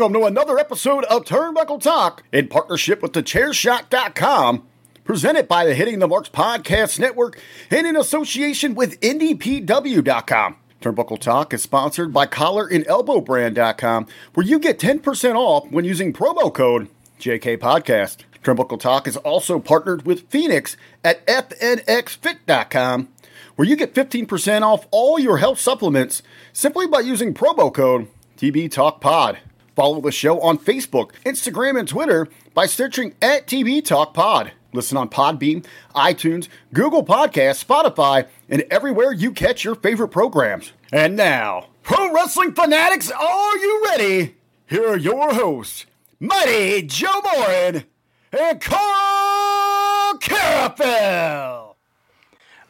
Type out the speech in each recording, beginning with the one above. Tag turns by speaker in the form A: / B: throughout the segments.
A: Welcome to another episode of Turnbuckle Talk in partnership with thechairshot.com, presented by the Hitting the Marks Podcast Network and in association with IndyPW.com. Turnbuckle Talk is sponsored by collarandelbowbrand.com, where you get 10% off when using promo code JK Podcast. Turnbuckle Talk is also partnered with Fenix at FNXFit.com, where you get 15% off all your health supplements simply by using promo code TB Talk Pod. Follow the show on Facebook, Instagram, and Twitter by searching at TB Talk Pod. Listen on Podbean, iTunes, Google Podcasts, Spotify, and everywhere you catch your favorite programs. And now, pro wrestling fanatics, are you ready? Here are your hosts, Mighty Joe Morin and Karl Karufel.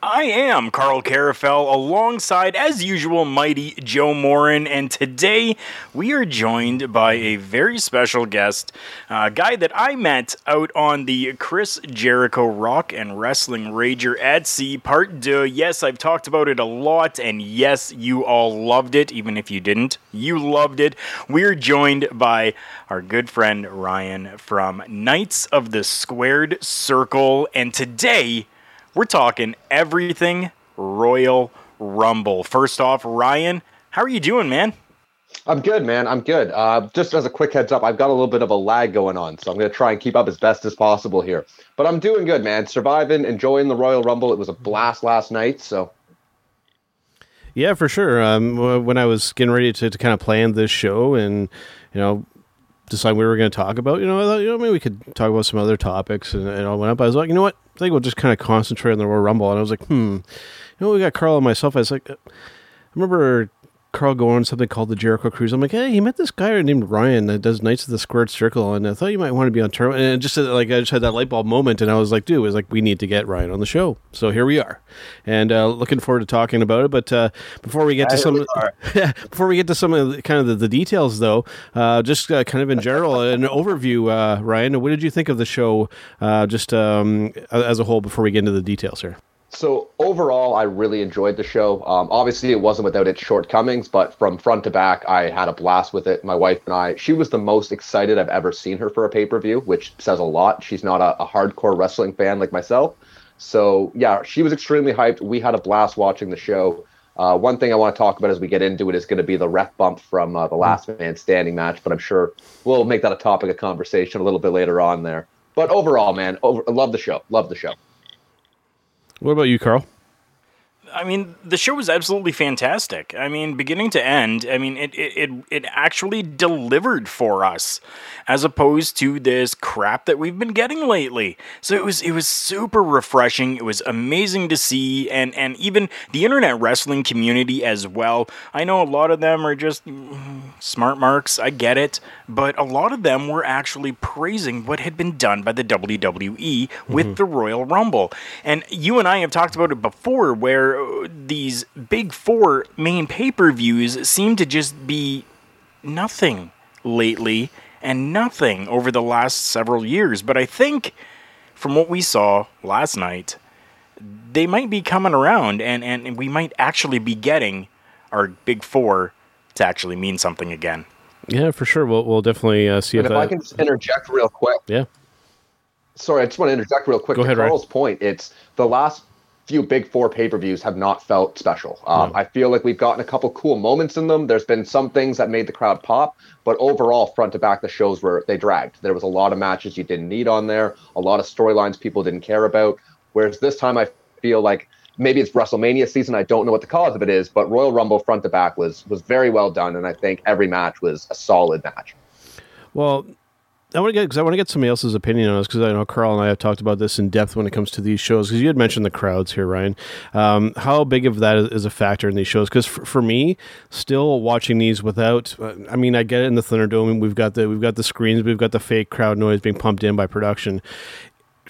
B: I am Karl Karufel alongside, as usual, mighty Joe Morin, and today we are joined by a very special guest, a guy that I met out on the Chris Jericho Rock and Wrestling Rager at Sea Part 2. Yes, I've talked about it a lot, and yes, you all loved it, even if you didn't. You loved it. We're joined by our good friend Ryan from Knights of the Squared Circle, and today we're talking everything Royal Rumble. First off, Ryan, how are you doing, man?
C: I'm good, man. I'm good. Uh, just as a quick heads up, I've got a little bit of a lag going on, so I'm going to try and keep up as best as possible here. But I'm doing good, man. Surviving, enjoying the Royal Rumble. It was a blast last night, so.
D: Yeah, for sure. Um, when I was getting ready to, to kind of plan this show and, you know, decide what we were going to talk about, you know, I thought, you know, maybe we could talk about some other topics and, and all went up. I was like, you know what? I think we'll just kind of concentrate on the Royal Rumble. And I was like, hmm, you know, we got Karl and myself. I was like, I remember Karl going on something called the Jericho Cruise. I'm like, hey, he met this guy named Ryan that does Knights of the Squared Circle, and I thought you might want to be on tour. And it just like I just had that light bulb moment, and I was like, dude, it was like we need to get Ryan on the show. So here we are, and uh, looking forward to talking about it. But uh, before we get to some, before we get to some of the, kind of the, the details, though, uh, just uh, kind of in general, an overview, uh, Ryan. What did you think of the show, uh, just um, as a whole, before we get into the details here?
C: So overall, I really enjoyed the show. Um, obviously, it wasn't without its shortcomings, but from front to back, I had a blast with it. My wife and I, she was the most excited I've ever seen her for a pay per view, which says a lot. She's not a, a, hardcore wrestling fan like myself. So yeah, she was extremely hyped. We had a blast watching the show. Uh, one thing I want to talk about as we get into it is going to be the ref bump from uh, the last man standing match, but I'm sure we'll make that a topic of conversation a little bit later on there. But overall, man, over, love the show. Love the show.
D: What about you, Karl?
B: I mean, the show was absolutely fantastic. I mean, beginning to end, I mean, it, it, it, it, actually delivered for us as opposed to this crap that we've been getting lately. So it was it was super refreshing. It was amazing to see and and even the internet wrestling community as well. I know a lot of them are just mm, smart marks. I get it, but a lot of them were actually praising what had been done by the WWE with mm-hmm. the Royal Rumble. And you and I have talked about it before where these big four main pay per views seem to just be nothing lately and nothing over the last several years. But I think from what we saw last night, they might be coming around and, and we might actually be getting our big four to actually mean something again.
D: Yeah, for sure. We'll, we'll definitely uh, see
C: and
D: if,
C: if
D: that...
C: I can just interject real quick.
D: Yeah.
C: Sorry, I just want to interject real quick.
D: Go
C: to
D: ahead,
C: Carl's
D: Ray.
C: point, it's the last few big four pay per views have not felt special. Um, I feel like we've gotten a couple cool moments in them. There's been some things that made the crowd pop, but overall, front to back, the shows were they dragged. There was a lot of matches you didn't need on there, a lot of storylines people didn't care about. Whereas this time, I feel like maybe it's WrestleMania season. I don't know what the cause of it is, but Royal Rumble front to back was was very well done, and I think every match was a solid match.
D: Well, I want to get because I want to get somebody else's opinion on this because I know Karl and I have talked about this in depth when it comes to these shows because you had mentioned the crowds here, Ryan. Um, how big of that is, a factor in these shows? Because for, for, me, still watching these without, I mean, I get it in the Thunderdome. We've got the we've got the screens, we've got the fake crowd noise being pumped in by production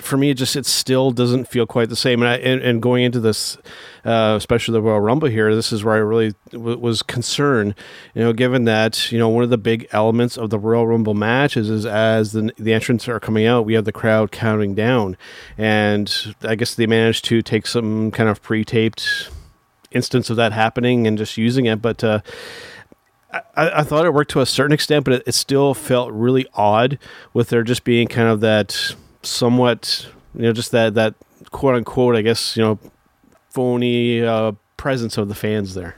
D: for me, it just it still doesn't feel quite the same. And I, and, and going into this, uh, especially the Royal Rumble here, this is where I really w- was concerned. You know, given that you know one of the big elements of the Royal Rumble matches is as the the entrants are coming out, we have the crowd counting down, and I guess they managed to take some kind of pre-taped instance of that happening and just using it, but. Uh, I, I, thought it worked to a certain extent, but it, it, still felt really odd with there just being kind of that somewhat, you know, just that that quote unquote, I guess, you know, phony uh, presence of the fans there.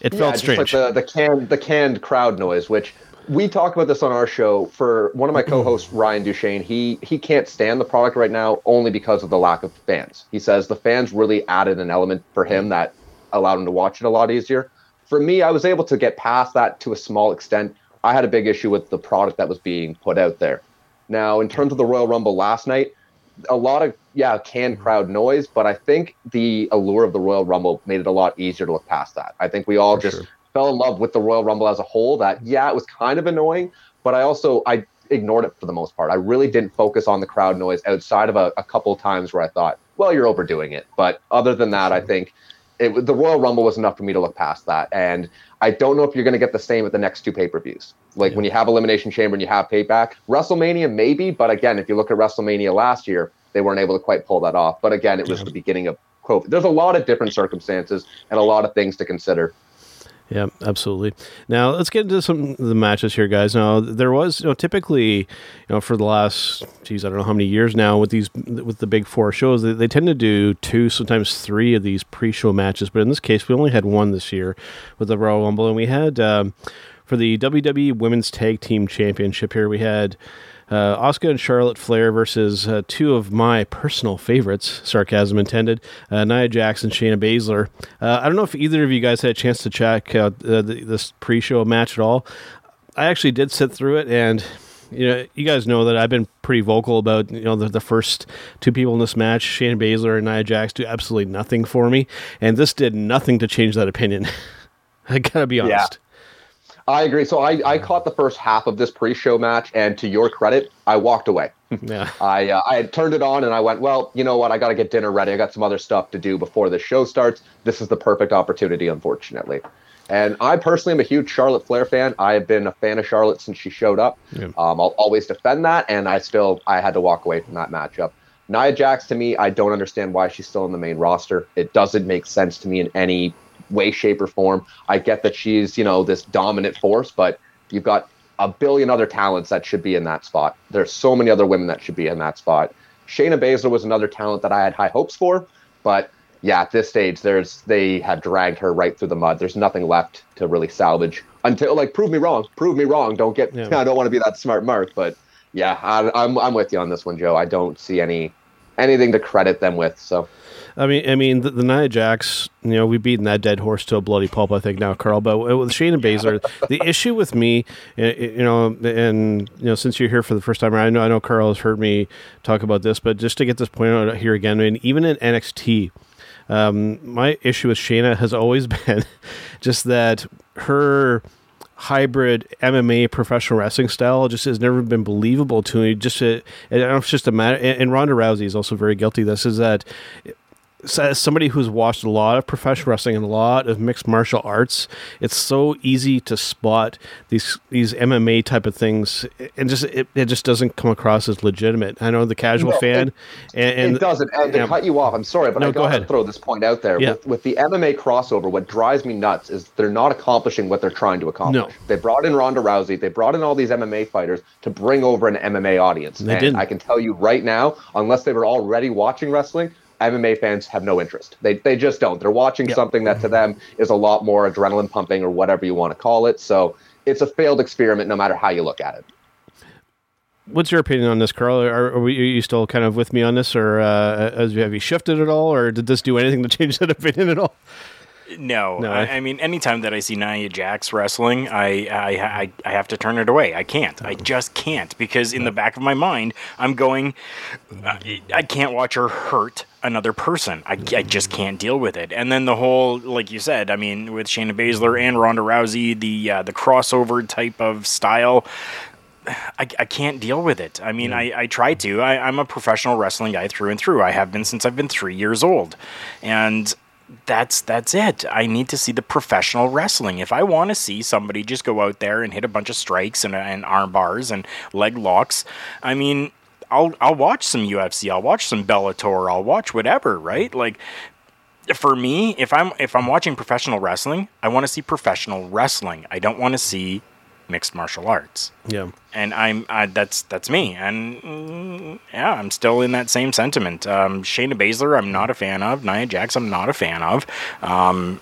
D: It yeah, felt strange.
C: Like the the canned the canned crowd noise, which we talk about this on our show. For one of my co-hosts, Ryan Duchesne, he he can't stand the product right now only because of the lack of fans. He says the fans really added an element for him that allowed him to watch it a lot easier. For me, I was able to get past that to a small extent. I had a big issue with the product that was being put out there. Now, in terms of the Royal Rumble last night, a lot of yeah canned mm-hmm. crowd noise, but I think the allure of the Royal Rumble made it a lot easier to look past that. I think we all For just sure. fell in love with the Royal Rumble as a whole. That yeah, it was kind of annoying, but I also I ignored it for the most part. I really didn't focus on the crowd noise outside of a, a couple times where I thought, well, you're overdoing it. But other than that, I think it, the Royal Rumble was enough for me to look past that. And I don't know if you're going to get the same at the next two pay per views. Like yeah. when you have Elimination Chamber and you have Payback, WrestleMania maybe, but again, if you look at WrestleMania last year, they weren't able to quite pull that off. But again, it was yeah. the beginning of COVID. There's a lot of different circumstances and a lot of things to consider.
D: Yeah, absolutely. Now let's get into some of the matches here, guys. Now there was, you know, typically, you know, for the last, geez, I don't know how many years now with these with the big four shows, they, they tend to do two, sometimes three of these pre-show matches. But in this case, we only had one this year with the Royal Rumble, and we had um, for the WWE Women's Tag Team Championship here, we had uh, Asuka and Charlotte Flair versus uh, two of my personal favorites, sarcasm intended, uh, Nia Jax, Shayna Baszler. Uh, I don't know if either of you guys had a chance to check out uh, the, this pre show match at all. I actually did sit through it, and you know, you guys know that I've been pretty vocal about you know the, the first two people in this match, Shayna Baszler and Nia Jax, do absolutely nothing for me, and this did nothing to change that opinion. I gotta be honest.
C: I agree. So I, I caught the first half of this pre-show match, and to your credit, I walked away.
D: Yeah.
C: I uh, I turned it on, and I went, well, you know what? I got to get dinner ready. I got some other stuff to do before the show starts. This is the perfect opportunity, unfortunately. And I personally am a huge Charlotte Flair fan. I have been a fan of Charlotte since she showed up. Yeah. Um, I'll always defend that, and I still I had to walk away from that matchup. Nia Jax to me, I don't understand why she's still in the main roster. It doesn't make sense to me in any way, shape, or form. I get that she's, you know, this dominant force, but you've got a billion other talents that should be in that spot. There's so many other women that should be in that spot. Shayna Baszler was another talent that I had high hopes for, but yeah, at this stage, there's they have dragged her right through the mud. There's nothing left to really salvage until like prove me wrong, prove me wrong. Don't get yeah. I don't want to be that smart mark, but yeah, I, I'm I'm with you on this one, Joe. I don't see any anything to credit them with. So
D: I mean, I mean, the, the Nia Jax, you know, we've beaten that dead horse to a bloody pulp, I think now, Karl. But with Shayna Baszler, the issue with me, you know, and you know, since you're here for the first time, I know, I know, Karl has heard me talk about this, but just to get this point out here again, I mean, even in NXT, um, my issue with Shayna has always been just that her hybrid MMA professional wrestling style just has never been believable to me. Just a, I don't know if it's just a matter. And Ronda Rousey is also very guilty. This is that as somebody who's watched a lot of professional wrestling and a lot of mixed martial arts, it's so easy to spot these these MMA type of things, and just it, it just doesn't come across as legitimate. I know the casual no, fan,
C: it, and, and, it doesn't. And to cut you off, I'm sorry, but no, I got to throw this point out there. Yeah. With, with, the MMA crossover, what drives me nuts is they're not accomplishing what they're trying to accomplish. No. They brought in Ronda Rousey, they brought in all these MMA fighters to bring over an MMA audience.
D: And, and
C: I can tell you right now, unless they were already watching wrestling MMA fans have no interest. They they just don't. They're watching something that to them is a lot more adrenaline pumping or whatever you want to call it. So it's a failed experiment no matter how you look at it.
D: What's your opinion on this, Karl? Are, are, we, are you still kind of with me on this, or uh, has, have you shifted at all, or did this do anything to change that opinion at all?
B: No,
D: No,
B: I,
D: eh?
B: I mean, anytime that I see Nia Jax wrestling, I, I I I have to turn it away. I can't. I just can't because in the back of my mind, I'm going, I, I can't watch her hurt another person. I, I just can't deal with it. And then the whole, like you said, I mean, with Shayna Baszler and Ronda Rousey, the uh, the crossover type of style. I, I can't deal with it. I mean, I, I try to. I, I'm a professional wrestling guy through and through. I have been since I've been three years old. And that's that's it. I need to see the professional wrestling. If I want to see somebody just go out there and hit a bunch of strikes and, and arm bars and leg locks, I mean, I'll I'll watch some UFC. I'll watch some Bellator. I'll watch whatever. Right? Like for me, if I'm if I'm watching professional wrestling, I want to see professional wrestling. I don't want to see mixed martial arts
D: Yeah.
B: and I'm I, that's that's me, and mm, yeah, I'm still in that same sentiment. Um, Shayna Baszler, I'm not a fan of. Nia Jax, I'm not a fan of. Um,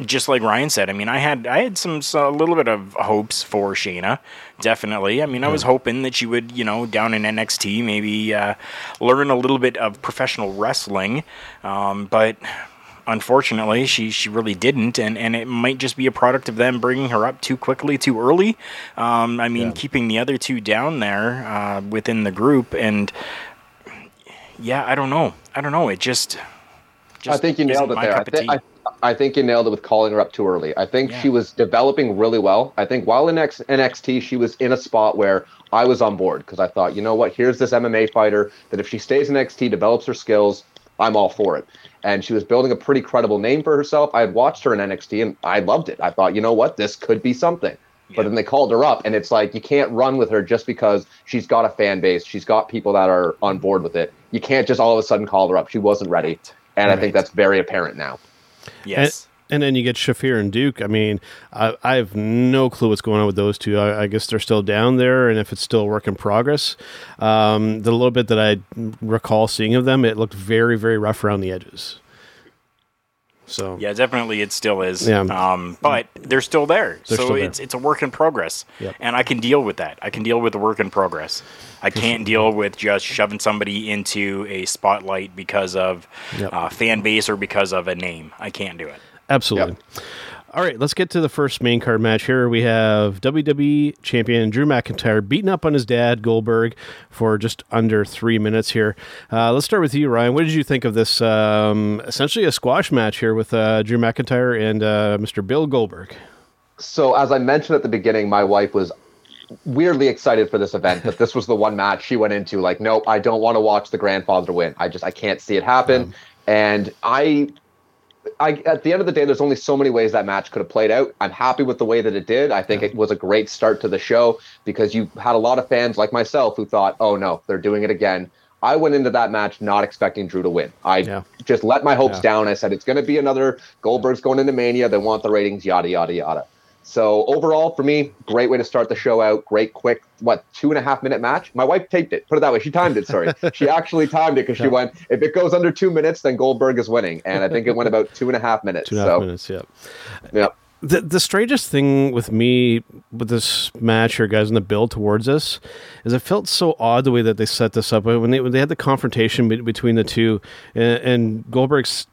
B: just like Ryan said, I mean, I had I had some a little bit of hopes for Shayna, definitely. I mean, I was hoping that she would, you know, down in NXT, maybe uh, learn a little bit of professional wrestling, um, but unfortunately, she she really didn't, and and it might just be a product of them bringing her up too quickly, too early. Um, I mean, keeping the other two down there uh, within the group, and yeah, I don't know, I don't know. It just, just
C: I think you nailed it there. I,
B: cup of
C: thi-
B: tea.
C: I, I think you nailed it with calling her up too early. I think
B: Yeah.
C: she was developing really well. I think while in X- NXT, she was in a spot where I was on board because I thought, you know what, here's this MMA fighter that if she stays in NXT, develops her skills, I'm all for it. And she was building a pretty credible name for herself. I had watched her in NXT and I loved it. I thought, you know what, this could be something. But then they called her up, and it's like you can't run with her just because she's got a fan base. She's got people that are on board with it. You can't just all of a sudden call her up. She wasn't ready. And I think that's very apparent now.
B: yes.
D: And, and then you get Shafir and Duke. I mean, I, I have no clue what's going on with those two. I, I guess they're still down there, and if it's still a work in progress, um, the little bit that I recall seeing of them, it looked very, very rough around the edges. So
B: Yeah, definitely, it still is.
D: Yeah.
B: Um, but they're still there,
D: They're
B: so
D: still there.
B: it's it's a work in progress,
D: Yep.
B: and I can deal with that. I can deal with the work in progress. I can't deal with just shoving somebody into a spotlight because of
D: Yep.
B: uh, fan base or because of a name. I can't do it.
D: Absolutely. All right, let's get to the first main card match here. We have WWE champion Drew McIntyre beating up on his dad Goldberg for just under three minutes here. Uh, let's start with you, Ryan. What did you think of this? Um, essentially, a squash match here with uh, Drew McIntyre and uh, Mr. Bill Goldberg.
C: So, as I mentioned at the beginning, my wife was weirdly excited for this event, but this was the one match she went into like, nope, I don't want to watch the grandfather win. I just I can't see it happen. And I I at the end of the day, there's only so many ways that match could have played out. I'm happy with the way that it did. I think it was a great start to the show because you had a lot of fans like myself who thought, oh no, they're doing it again. I went into that match not expecting Drew to win. I
D: Yeah.
C: just let my hopes
D: Yeah.
C: down. I said it's going to be another Goldberg's going into Mania. They want the ratings, yada yada yada. So overall, for me, great way to start the show out. Great, quick, what two and a half minute match. My wife taped it. Put it that way. She timed it. Sorry, she actually timed it because she went. If it goes under two minutes, then Goldberg is winning, and I think it went about two and a half minutes.
D: Two and a half
C: so
D: minutes, yeah.
C: yeah,
D: The the strangest thing with me with this match here, guys, and the build towards this, is it felt so odd the way that they set this up when they when they had the confrontation be- between the two, and, and Goldberg's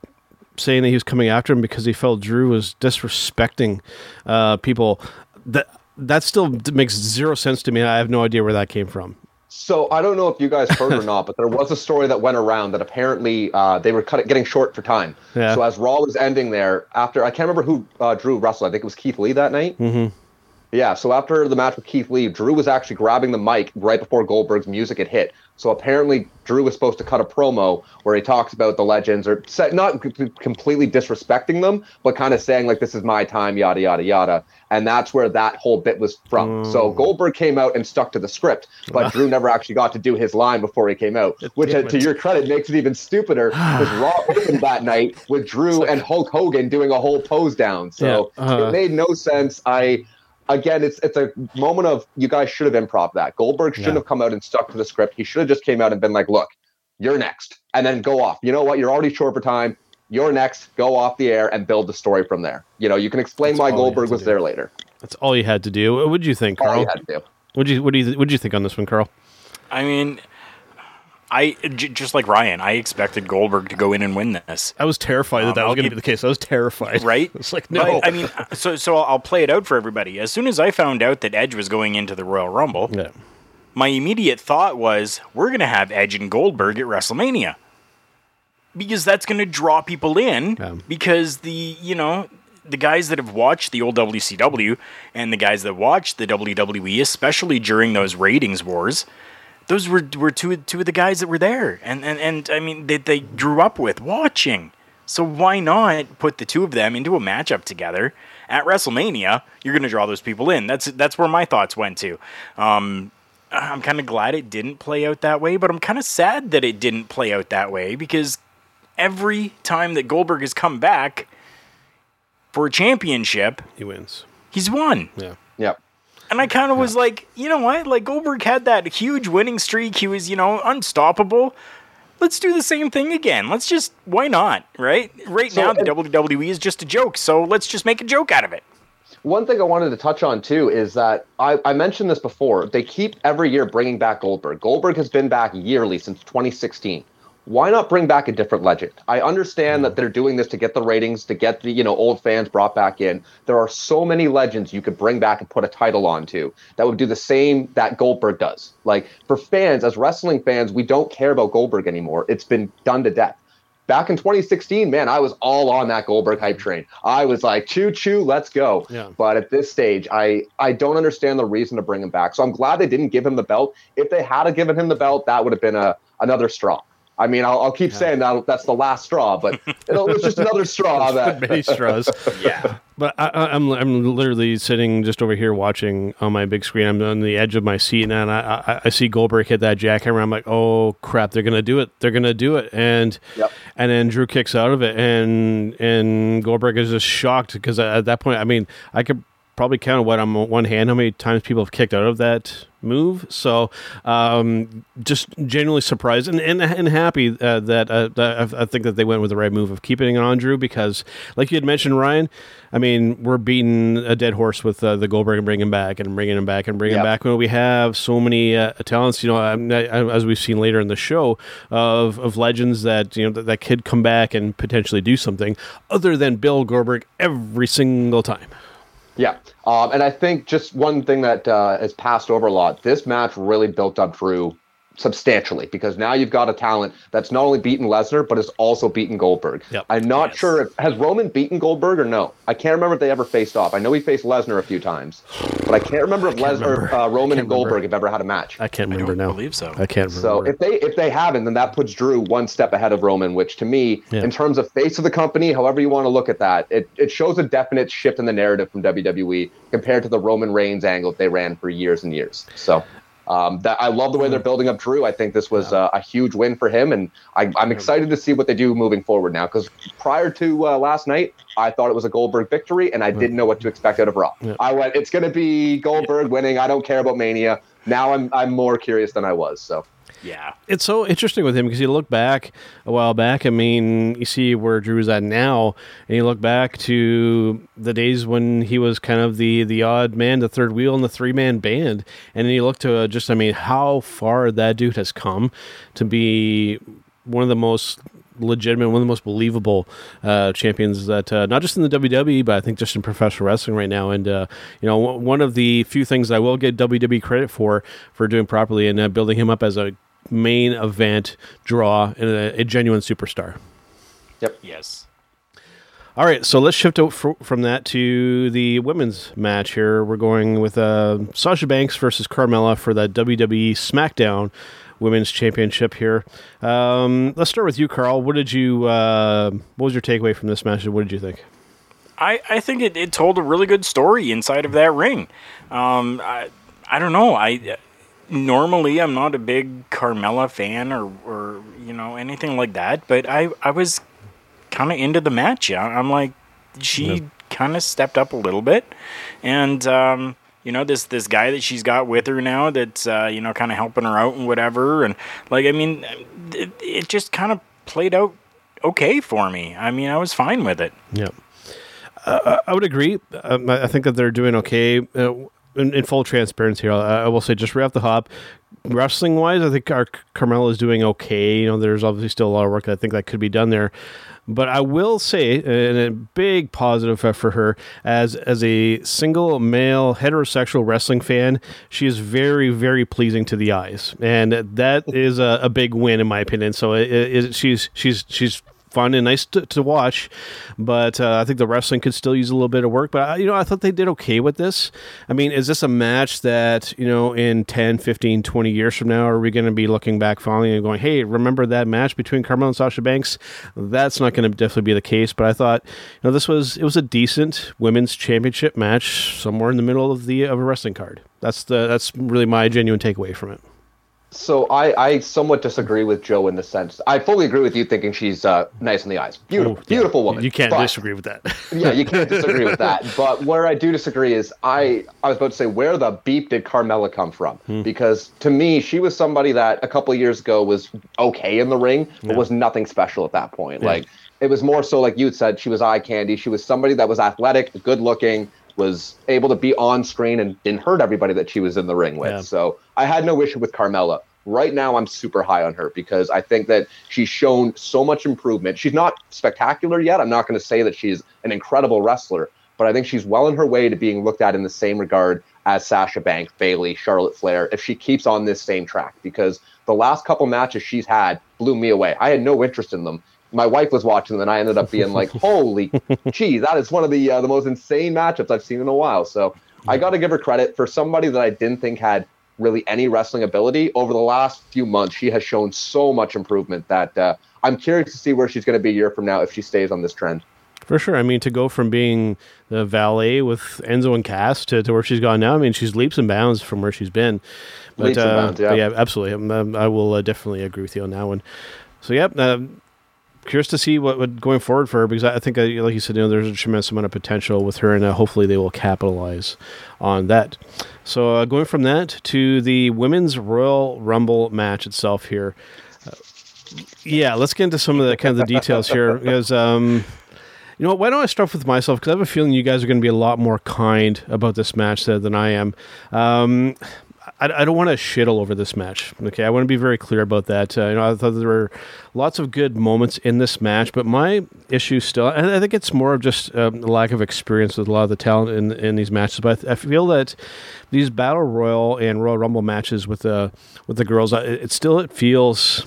D: saying that he was coming after him because he felt Drew was disrespecting uh, people. That that still makes zero sense to me. I have no idea where that came from.
C: So I don't know if you guys heard or not, but there was a story that went around that apparently uh, they were cut, getting short for time.
D: Yeah.
C: So as Raw was ending there, after I can't remember who uh, Drew wrestled. I think it was Keith Lee that night. Mm-hmm. Yeah. So after the match with Keith Lee, Drew was actually grabbing the mic right before Goldberg's music had hit. So apparently Drew was supposed to cut a promo where he talks about the legends, or not completely disrespecting them, but kind of saying like, "This is my time," yada yada yada. And that's where that whole bit was from. So Goldberg came out and stuck to the script, but Drew never actually got to do his line before he came out, which, uh, to your credit, makes it even stupider because Raw opened that night with Drew and Hulk Hogan doing a whole pose down. So
D: Yeah, uh-huh.
C: it made no sense. I again, it's it's a moment of you guys should have improv that. Goldberg shouldn't
D: Yeah.
C: have come out and stuck to the script. He should have just came out and been like, "Look, you're next, and then go off. You know what? You're already short for time. You're next. Go off the air and build the story from there. You know, you can explain
D: That's
C: why Goldberg was
D: do.
C: there later.
D: That's all you had to do. What did you think,
C: All
D: Karl?
C: you had to do.
D: What do you what do you what do you think on this one, Karl?
B: I mean, I j- just like Ryan, I expected Goldberg to go in and win this.
D: I was terrified that
B: Um,
D: that was going to be the case. I was terrified.
B: Right?
D: It's like no.
B: But, I mean, so so I'll play it out for everybody. As soon as I found out that Edge was going into the Royal Rumble,
D: yeah.
B: my immediate thought was, we're going to have Edge and Goldberg at WrestleMania. Because that's going to draw people in.
D: Yeah.
B: Because the, you know, the guys that have watched the old WCW and the guys that watched the WWE, especially during those ratings wars, those were, were two, two of the guys that were there. And, and, and I mean, they, they grew up with watching. So why not put the two of them into a matchup together at WrestleMania? You're going to draw those people in. That's that's where my thoughts went to. Um, I'm kind of glad it didn't play out that way, but I'm kind of sad that it didn't play out that way because every time that Goldberg has come back for a championship,
D: He wins.
B: he's won.
D: Yeah.
B: And I kind of was like, you know what? Like Goldberg had that huge winning streak. He was, you know, unstoppable. Let's do the same thing again. Let's just why not, right? Right
C: So,
B: now the WWE is just a joke, so let's just make a joke out of it.
C: One thing I wanted to touch on too is that I, I mentioned this before. They keep every year bringing back Goldberg. Goldberg has been back yearly since 2016. Why not bring back a different legend? I understand that mm. they're doing this to get the ratings, to get the you know old fans brought back in. There are so many legends you could bring back and put a title onto that would do the same that Goldberg does. Like for fans, as wrestling fans, we don't care about Goldberg anymore. It's been done to death back in 2016, man, I was all on that Goldberg hype train. I was like, choo choo, let's go.
D: Yeah.
C: But at this stage, I I don't understand the reason to bring him back. So I'm glad they didn't give him the belt. If they had given him the belt, that would have been a another straw. I mean, I'll, I'll keep saying that that's the last straw, but it was just another straw. That
D: Many straws.
B: Yeah.
D: But I, I, I'm I'm literally sitting just over here watching on my big screen. I'm on the edge of my seat, and I I, I see Goldberg hit that jackhammer. I'm like, oh crap, they're gonna do it. They're gonna do it. And
C: Yep.
D: and then Drew kicks out of it, and and Goldberg is just shocked because at that point, I mean, I could probably count what on one hand how many times people have kicked out of that move. So um, just genuinely surprised and and, and happy uh, that, uh, that I I think that they went with the right move of keeping it on Drew because, like you had mentioned, Ryan. I mean, we're beating a dead horse with uh, the Goldberg and bringing him back and bringing him back and bringing him back when we have so many uh, talents. You know, um, I- I- as we've seen later in the show, of of legends that you know that, that could come back and potentially do something other than Bill Goldberg every single time.
C: Yeah, um, and I think just one thing that uh, has passed over a lot. This match really built up Drew substantially because now you've got a talent that's not only beaten Lesnar but has also beaten Goldberg.
D: Yep.
C: I'm not
B: Yes.
C: sure if has Roman beaten Goldberg or no. I can't remember if they ever faced off. I know he faced Lesnar a few times, but I can't remember if Lesnar,
D: remember.
C: uh, Roman,
D: can't
C: and Goldberg
D: remember.
C: have ever had a match.
D: I can't remember
B: don't
D: now.
B: believe so.
D: I can't remember.
C: So if they if they haven't, then that puts Drew one step ahead of Roman, which to me,
D: Yeah.
C: in terms of face of the company, however you want to look at that, it, it shows a definite shift in the narrative from WWE compared to the Roman Reigns angle that they ran for years and years. So um, that I love the way they're building up Drew. I think this was uh, a huge win for him, and I, I'm excited to see what they do moving forward now. Because prior to uh, last night, I thought it was a Goldberg victory, and I didn't know what to expect out of Raw.
D: Yeah.
C: I went, it's going to be Goldberg winning. I don't care about Mania. Now I'm I'm more curious than I was. So.
B: Yeah.
D: it's so interesting with him because you look back a while back. I mean, you see where Drew's at now, and you look back to the days when he was kind of the the odd man, the third wheel in the three man band, and then you look to uh, just, I mean, how far that dude has come to be one of the most legitimate, one of the most believable uh, champions that uh, not just in the WWE, but I think just in professional wrestling right now. And uh, you know, w- one of the few things I will get WWE credit for for doing properly and uh, building him up as a main event draw and a, a genuine superstar. Yep.
B: Yes.
D: All right, so let's shift out fr- from that to the women's match here. We're going with uh, Sasha Banks versus Carmella for the WWE SmackDown Women's Championship here. Um, let's start with you, Karl. What did you? Uh, what was your takeaway from this match? and What did you think?
B: I, I think it, it told a really good story inside of that ring. Um, I, I don't know. I normally I'm not a big Carmella fan or, or you know anything like that, but I I was kind of into the match. I- I'm like she kind of stepped up a little bit, and um, You know, this this guy that she's got with her now that's uh, you know kind of helping her out and whatever, and like I mean, it, it just kind of played out okay for me. I mean, I was fine with it.
D: Yeah. Uh, I would agree. Um, I think that they're doing okay. Uh, in, in, full transparency, here, I, I, will say just right off the hop, wrestling wise, I think our Carmella is doing okay. You know, there's obviously still a lot of work that I think that could be done there. But I will say, and a big positive for her as as a single male heterosexual wrestling fan, she is very very pleasing to the eyes, and that is a, a big win in my opinion. So it, it, she's she's she's fun and nice to, to watch. But uh, I think the wrestling could still use a little bit of work. But, I, you know, I thought they did okay with this. I mean, is this a match that, you know, in 10, 15, 20 years from now, are we going to be looking back fondly and going, hey, remember that match between Carmel and Sasha Banks? That's not going to definitely be the case. But I thought, you know, this was, it was a decent women's championship match somewhere in the middle of the, of a wrestling card. That's the, that's really my genuine takeaway from it.
C: So I, I somewhat disagree with Joe in the sense I fully agree with you thinking she's uh, nice in the eyes, beautiful, Ooh, yeah. beautiful woman.
D: You can't but, disagree with that.
C: yeah, you can't disagree with that. But where I do disagree is I I was about to say where the beep did Carmella come from? Hmm. Because to me she was somebody that a couple years ago was okay in the ring, but yeah. was nothing special at that point. Yeah. Like it was more so like you said, she was eye candy. She was somebody that was athletic, good looking, was able to be on screen and didn't hurt everybody that she was in the ring with. Yeah. So I had no issue with Carmella. Right now, I'm super high on her because I think that she's shown so much improvement. She's not spectacular yet. I'm not going to say that she's an incredible wrestler, but I think she's well on her way to being looked at in the same regard as Sasha Banks, Bayley, Charlotte Flair, if she keeps on this same track. Because the last couple matches she's had blew me away. I had no interest in them my wife was watching them, and I ended up being like, "Holy, gee, that is one of the uh, the most insane matchups I've seen in a while." So I got to give her credit for somebody that I didn't think had really any wrestling ability. Over the last few months, she has shown so much improvement that uh, I'm curious to see where she's going to be a year from now if she stays on this trend.
D: For sure. I mean, to go from being the valet with Enzo and Cass to, to where she's gone now, I mean, she's leaps and bounds from where she's been. But, uh, bounds, yeah. Yeah. absolutely. Um, um, I will uh, definitely agree with you on that one. So, yeah, uh, curious to see what, what going forward for her because I think, uh, like you said, you know, there's a tremendous amount of potential with her, and uh, hopefully they will capitalize on that. So uh, going from that to the women's Royal Rumble match itself here. Uh, yeah, let's get into some of the kind of the details here because. Um, you know, why don't I start with myself? Because I have a feeling you guys are going to be a lot more kind about this match than I am. Um, I, I don't want to shit all over this match. Okay, I want to be very clear about that. Uh, you know, I thought there were lots of good moments in this match, but my issue still, I think it's more of just um, lack of experience with a lot of the talent in in these matches. But I, I feel that these battle royal and Royal Rumble matches with the with the girls, it, it still it feels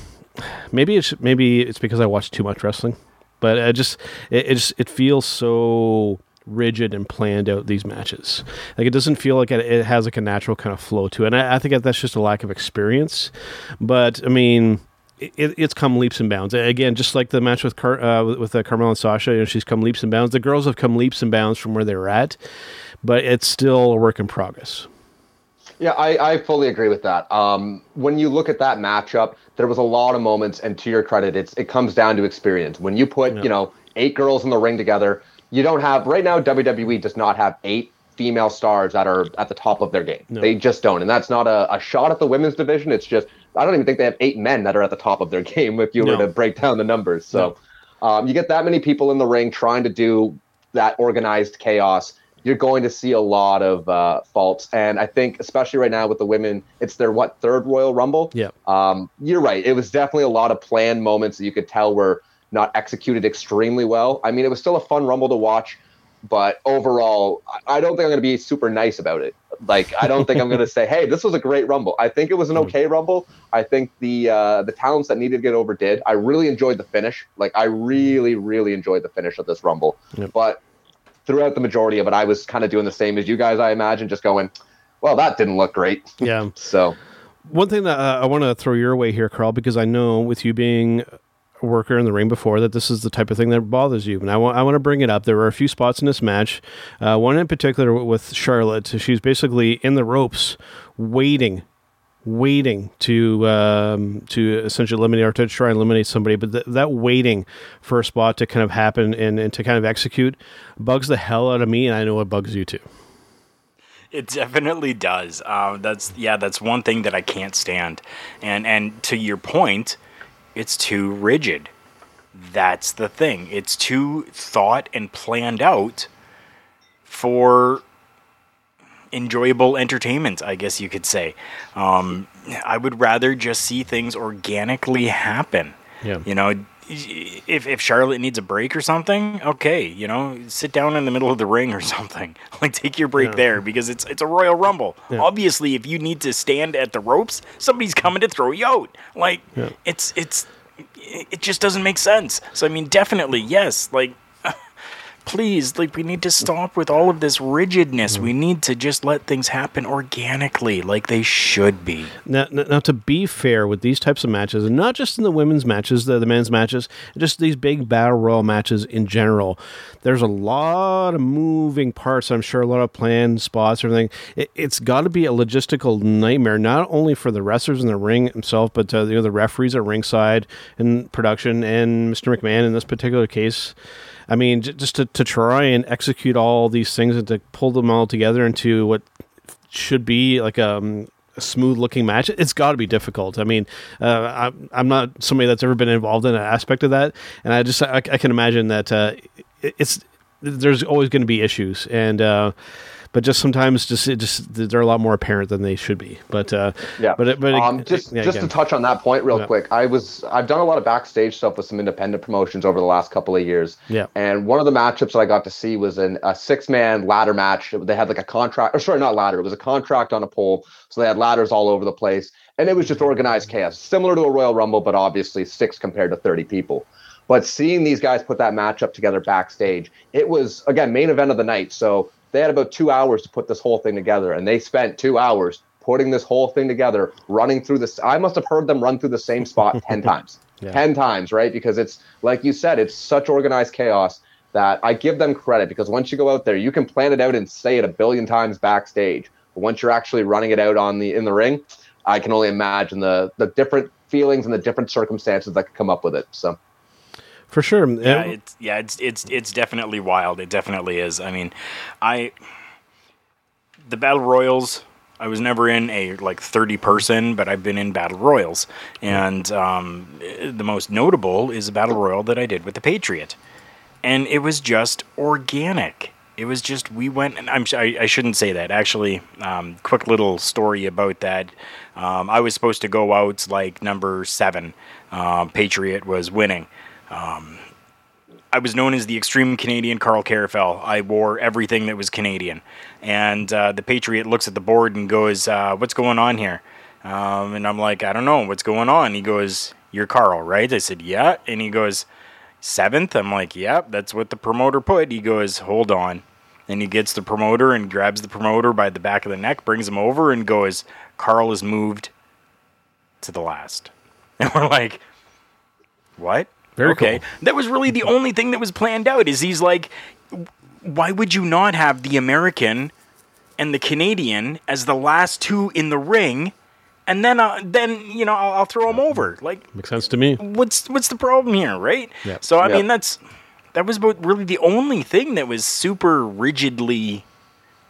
D: maybe it's maybe it's because I watch too much wrestling, but it just it, it just it feels so rigid and planned out these matches. Like it doesn't feel like it, it has like a natural kind of flow to it. And I, I think that's just a lack of experience. But I mean, it, it's come leaps and bounds. Again, just like the match with Car, uh, with, with uh, Carmel and Sasha, you know, she's come leaps and bounds. The girls have come leaps and bounds from where they're at, but it's still a work in progress.
C: Yeah, I, I fully agree with that. Um, when you look at that matchup, there was a lot of moments, and to your credit, it's it comes down to experience. When you put, yeah. you know, eight girls in the ring together, you don't have right now. WWE does not have eight female stars that are at the top of their game. No. They just don't, and that's not a, a, shot at the women's division. It's just I don't even think they have eight men that are at the top of their game if you no. were to break down the numbers. So no. um, you get that many people in the ring trying to do that organized chaos. You're going to see a lot of uh, faults, and I think especially right now with the women, it's their what third Royal Rumble.
D: Yeah,
C: um, you're right. It was definitely a lot of planned moments that you could tell were not executed extremely well. I mean, it was still a fun Rumble to watch, but overall, I don't think I'm going to be super nice about it. Like, I don't think I'm going to say, "Hey, this was a great Rumble." I think it was an hmm. okay Rumble. I think the uh, the talents that needed to get over did. I really enjoyed the finish. Like, I really, really enjoyed the finish of this Rumble. Yep. But throughout the majority of it, I was kind of doing the same as you guys. I imagine, just going, "Well, that didn't look great."
D: Yeah.
C: so.
D: One thing that uh, I want to throw your way here, Karl, because I know with you being worker in the ring before that this is the type of thing that bothers you. And I want I want to bring it up. There were a few spots in this match, uh, one in particular with Charlotte. She's basically in the ropes, waiting, waiting to um, to essentially eliminate or to try and eliminate somebody. But th- that waiting for a spot to kind of happen and, and to kind of execute bugs the hell out of me, and I know it bugs you too.
B: It definitely does. Uh, that's yeah. That's one thing that I can't stand. And and to your point, it's too rigid. That's the thing. It's too thought and planned out for enjoyable entertainment. I guess you could say. Um, I would rather just see things organically happen.
D: Yeah.
B: You know, if if Charlotte needs a break or something, okay, you know, sit down in the middle of the ring or something. Like take your break
D: Yeah.
B: there because it's it's a Royal Rumble.
D: Yeah.
B: Obviously, if you need to stand at the ropes, somebody's coming to throw you out. Like
D: Yeah.
B: it's it's it just doesn't make sense. So I mean, definitely yes, like please, like we need to stop with all of this rigidness.
D: Mm.
B: We need to just let things happen organically like they should be.
D: Now, now, to be fair with these types of matches, and not just in the women's matches, the, the men's matches, just these big battle royal matches in general, there's a lot of moving parts. I'm sure a lot of planned spots, everything. It, it's got to be a logistical nightmare, not only for the wrestlers in the ring himself, but uh, you know the referees at ringside and production, and Mr. McMahon in this particular case. I mean, j- just to, to try and execute all these things and to pull them all together into what should be like um, a smooth looking match. It's got to be difficult. I mean, uh, I'm, I'm not somebody that's ever been involved in an aspect of that, and I just I, I can imagine that uh, it- it's there's always going to be issues and. Uh, but just sometimes, just it just they're a lot more apparent than they should be. But uh,
C: Yeah,
D: but it- but
C: um, just
D: yeah,
C: just
D: again.
C: to touch on that point real
D: Yeah.
C: quick, I was I've done a lot of backstage stuff with some independent promotions over the last couple of years.
D: Yeah.
C: and one of the matchups that I got to see was in a six man ladder match. They had like a contract, or sorry, not ladder. It was a contract on a pole, so they had ladders all over the place, and it was just organized chaos, similar to a Royal Rumble, but obviously six compared to thirty people. But seeing these guys put that matchup together backstage, it was again main event of the night. So they had about two hours to put this whole thing together, and they spent two hours putting this whole thing together, running through this. I must have heard them run through the same spot ten times,
D: Yeah.
C: ten times, right? Because it's like you said, it's such organized chaos that I give them credit because once you go out there, you can plan it out and say it a billion times backstage. But once you're actually running it out on the in the ring, I can only imagine the the different feelings and the different circumstances that could come up with it. So.
D: For sure,
B: Yeah,
D: And-
B: it's yeah, it's it's it's definitely wild. It definitely is. I mean, I the battle royals. I was never in a like thirty person, but I've been in battle royals, and um, the most notable is a battle royal that I did with the Patriot, and it was just organic. It was just we went, and I'm I, I shouldn't say that actually. Um, quick little story about that. Um, I was supposed to go out like number seven. Uh, Patriot was winning. I was known as the extreme Canadian Karl Karufel. I wore everything that was Canadian. And uh, the Patriot looks at the board and goes, uh, What's going on here? Um, and I'm like, I don't know. What's going on? He goes, You're Karl, right? I said, Yeah. And he goes, Seventh? I'm like, Yep, that's what the promoter put. He goes, Hold on. And he gets the promoter and grabs the promoter by the back of the neck, brings him over, and goes, Karl is moved to the last. And we're like, What?
D: Very
B: okay.
D: cool.
B: That was really the only thing that was planned out. Is he's like, why would you not have the American and the Canadian as the last two in the ring, and then uh, then you know I'll, I'll throw them over. Like,
D: makes sense to me.
B: what's what's the problem here, right?
D: Yeah.
B: So I
C: Yeah.
B: mean that's that was about really the only thing that was super rigidly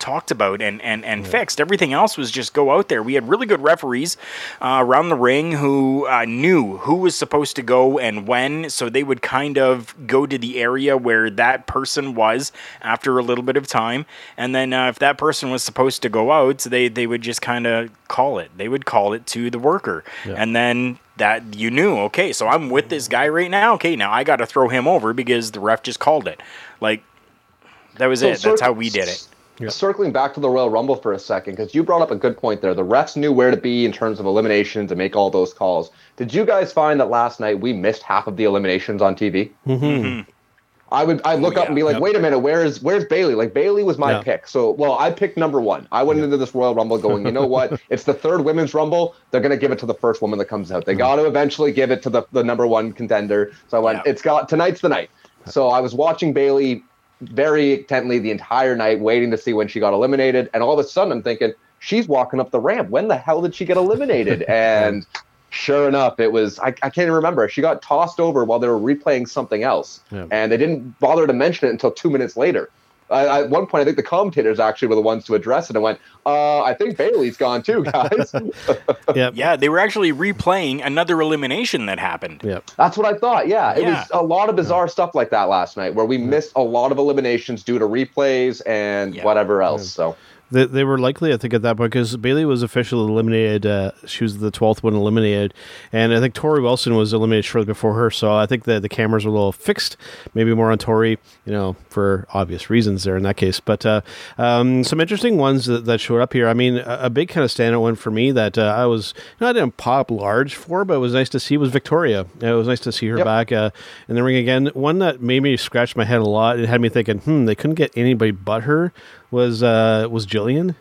B: talked about and, and, and fixed. Everything else was just go out there. We had really good referees uh, around the ring who uh, knew who was supposed to go and when, so they would kind of go to the area where that person was after a little bit of time. And then uh, if that person was supposed to go out, they, they would just kind of call it. They would call it to the worker. And then that you knew, okay, so I'm with this guy right now. Okay, now I got to throw him over because the ref just called it. Like, that was
C: So
B: it. That's how we did it.
C: Circling back to the Royal Rumble for a second, because you brought up a good point there. The refs knew where to be in terms of eliminations and make all those calls. Did you guys find that last night we missed half of the eliminations on TV?
D: Mm-hmm.
C: I would I'd look
B: Oh,
C: up and be like,
D: Yep.
C: wait a minute, where's where's Bayley? Like Bayley was my
D: Yeah.
C: pick. So well, I picked number one. I went into this Royal Rumble going, you know what? it's the third women's rumble. They're gonna give it to the first woman that comes out. They got to eventually give it to the, the number one contender. So I went,
B: Yeah.
C: it's got tonight's the night. So I was watching Bayley very intently the entire night, waiting to see when she got eliminated. And all of a sudden I'm thinking, she's walking up the ramp. When the hell did she get eliminated? And sure enough, it was I, I can't even remember. She got tossed over while they were replaying something else,
D: Yeah.
C: and they didn't bother to mention it until two minutes later. I, at one point, I think the commentators actually were the ones to address it and went, uh, I think Bayley's gone too, guys.
D: Yep.
B: Yeah, they were actually replaying another elimination that happened.
D: Yep.
C: That's what I thought. Yeah, it
B: Yeah.
C: was a lot of bizarre stuff like that last night where we missed a lot of eliminations due to replays and
B: Yeah.
C: whatever else. So
D: They, they were likely, I think, at that point because Bayley was officially eliminated. Uh, she was the twelfth one eliminated, and I think Torrie Wilson was eliminated shortly before her. So I think the the cameras were a little fixed, maybe more on Torrie, you know, for obvious reasons there in that case. But uh, um, some interesting ones that, that showed up here. I mean, a, a big kind of standout one for me that uh, I was you know, I didn't pop large for, but it was nice to see was Victoria. It was nice to see her
C: Yep.
D: back uh, in the ring again. One that made me scratch my head a lot. It had me thinking, hmm, they couldn't get anybody but her. Was uh, was Jillian?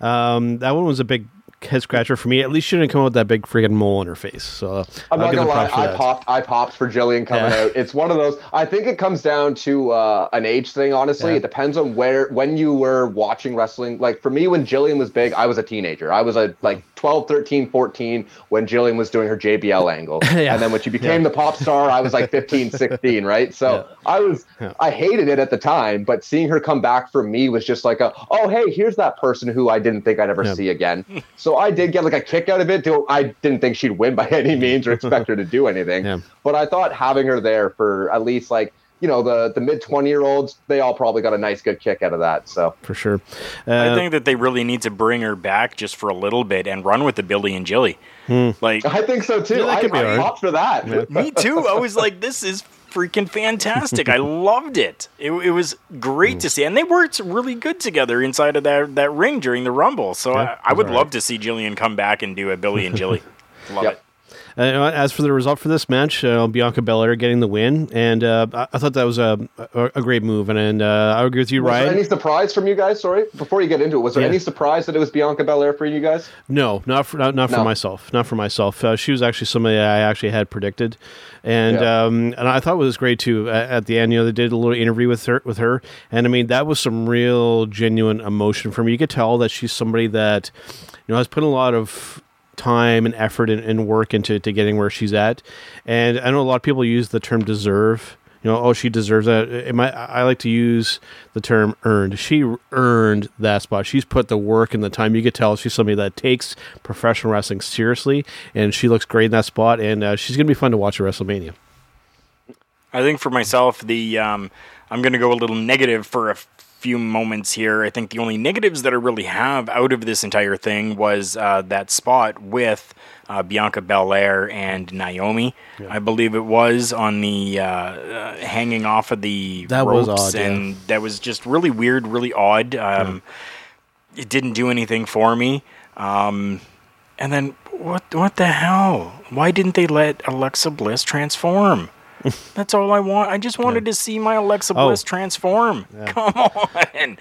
D: Um, that one was a big head scratcher for me. At least she didn't come out with that big freaking mole on her face. So
C: I'm
D: I'll
C: not gonna lie, I
D: that.
C: popped. I popped for Jillian coming
D: Yeah.
C: out. It's one of those. I think it comes down to uh, an age thing. Honestly,
D: Yeah.
C: it depends on where when you were watching wrestling. Like for me, when Jillian was big, I was a teenager. I was a like 12, 13, 14 when Jillian was doing her JBL angle,
D: Yeah.
C: and then when she became
D: Yeah.
C: the pop star, I was like 15, 16, right? So
D: Yeah.
C: I was. I hated it at the time, but seeing her come back for me was just like a, oh hey, here's that person who I didn't think I'd ever see again. so I did get like a kick out of it. I didn't think she'd win by any means or expect her to do anything. But I thought having her there for at least like you know the the mid twenty year olds, they all probably got a nice good kick out of that. So
D: for sure.
B: I
D: Uh,
B: think that they really need to bring her back just for a little bit and run with the Billy and Jilly. Like,
C: I think so too.
D: Yeah, that
C: I,
D: could be
C: I popped for that.
B: me too. I was like, this is freaking fantastic. I loved it. It, it was great to see, and they worked really good together inside of that that ring during the Rumble. So
D: Yeah,
B: I, I would
D: that's
B: love to see Jillian come back and do a Billy and Jilly. Love
C: Yep.
B: it.
D: Uh, as for the result for this match, uh, Bianca Belair getting the win, and uh, I, I thought that was a, a, a great move, and, and uh, I agree with you,
C: Was there
D: Ryan.
C: any surprise from you guys? Sorry, before you get into it, was there
D: Yeah.
C: any surprise that it was Bianca Belair for you guys?
D: No, not for not, not for
C: No.
D: myself. Not for myself. Uh, she was actually somebody I actually had predicted, and
C: Yeah.
D: um, and I thought it was great too. At, at the end, you know, they did a little interview with her with her, and I mean that was some real genuine emotion from me. You could tell that she's somebody that you know has put a lot of time and effort and, and work into to getting where she's at. And I know a lot of people use the term deserve. You know, oh, she deserves that. I like to use the term earned. She earned that spot. She's put the work and the time. You could tell she's somebody that takes professional wrestling seriously, and she looks great in that spot. And uh, she's going to be fun to watch at WrestleMania.
B: I think for myself, the um, I'm going to go a little negative for a few moments here. I think the only negatives that I really have out of this entire thing was uh, that spot with uh, Bianca Belair and Naomi. I believe it was on the uh, uh, hanging off of the
D: That was
B: ropes,
D: odd, yeah.
B: and that was just really weird, really odd. Um, It didn't do anything for me. Um, and then what? What the hell? Why didn't they let Alexa Bliss transform? That's all I want. I just wanted to see my Alexa
D: Oh.
B: Bliss transform. Come on.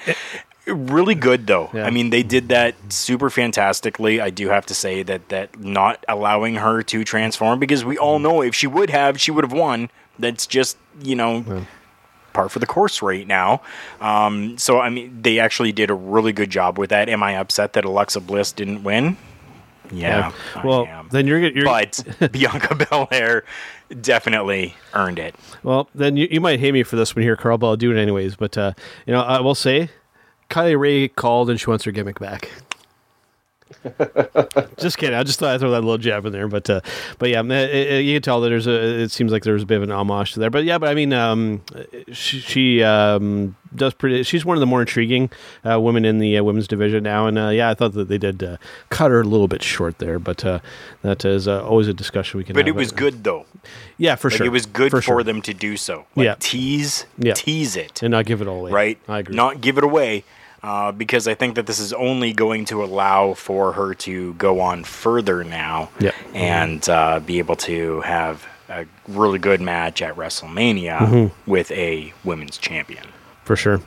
B: Really good though.
D: Yeah.
B: I mean, they did that super fantastically. I do have to say that that not allowing her to transform because we all know if she would have, she would have won. That's just you know par for the course right now. Um, so I mean, they actually did a really good job with that. Am I upset that Alexa Bliss didn't win? Yeah. I
D: Well, then you're, you're
B: but Bianca Belair definitely earned it.
D: Well, then you, you might hate me for this one here, Karl, but I'll do it anyways. But uh, you know, I will say, Kylie Rae called and she wants her gimmick back. Just kidding. I just thought I'd throw that little jab in there, but uh, but yeah, it, it, you can tell that there's a. It seems like there's a bit of an homage to there, but yeah, but I mean, um, she, she um, does pretty. She's one of the more intriguing uh, women in the uh, women's division now, and uh, yeah, I thought that they did uh, cut her a little bit short there, but uh, that is uh, always a discussion we can.
B: But
D: have.
B: it was good though.
D: Yeah, for
B: Like
D: sure.
B: it was good for,
D: sure.
B: them to do so. Like
D: Yeah.
B: tease,
D: Yeah.
B: tease it,
D: and not give it all away.
B: right?
D: I agree.
B: Not give it away. Uh, because I think that this is only going to allow for her to go on further now
D: Yeah.
B: and uh, be able to have a really good match at WrestleMania
D: Mm-hmm.
B: with a women's champion.
D: for sure.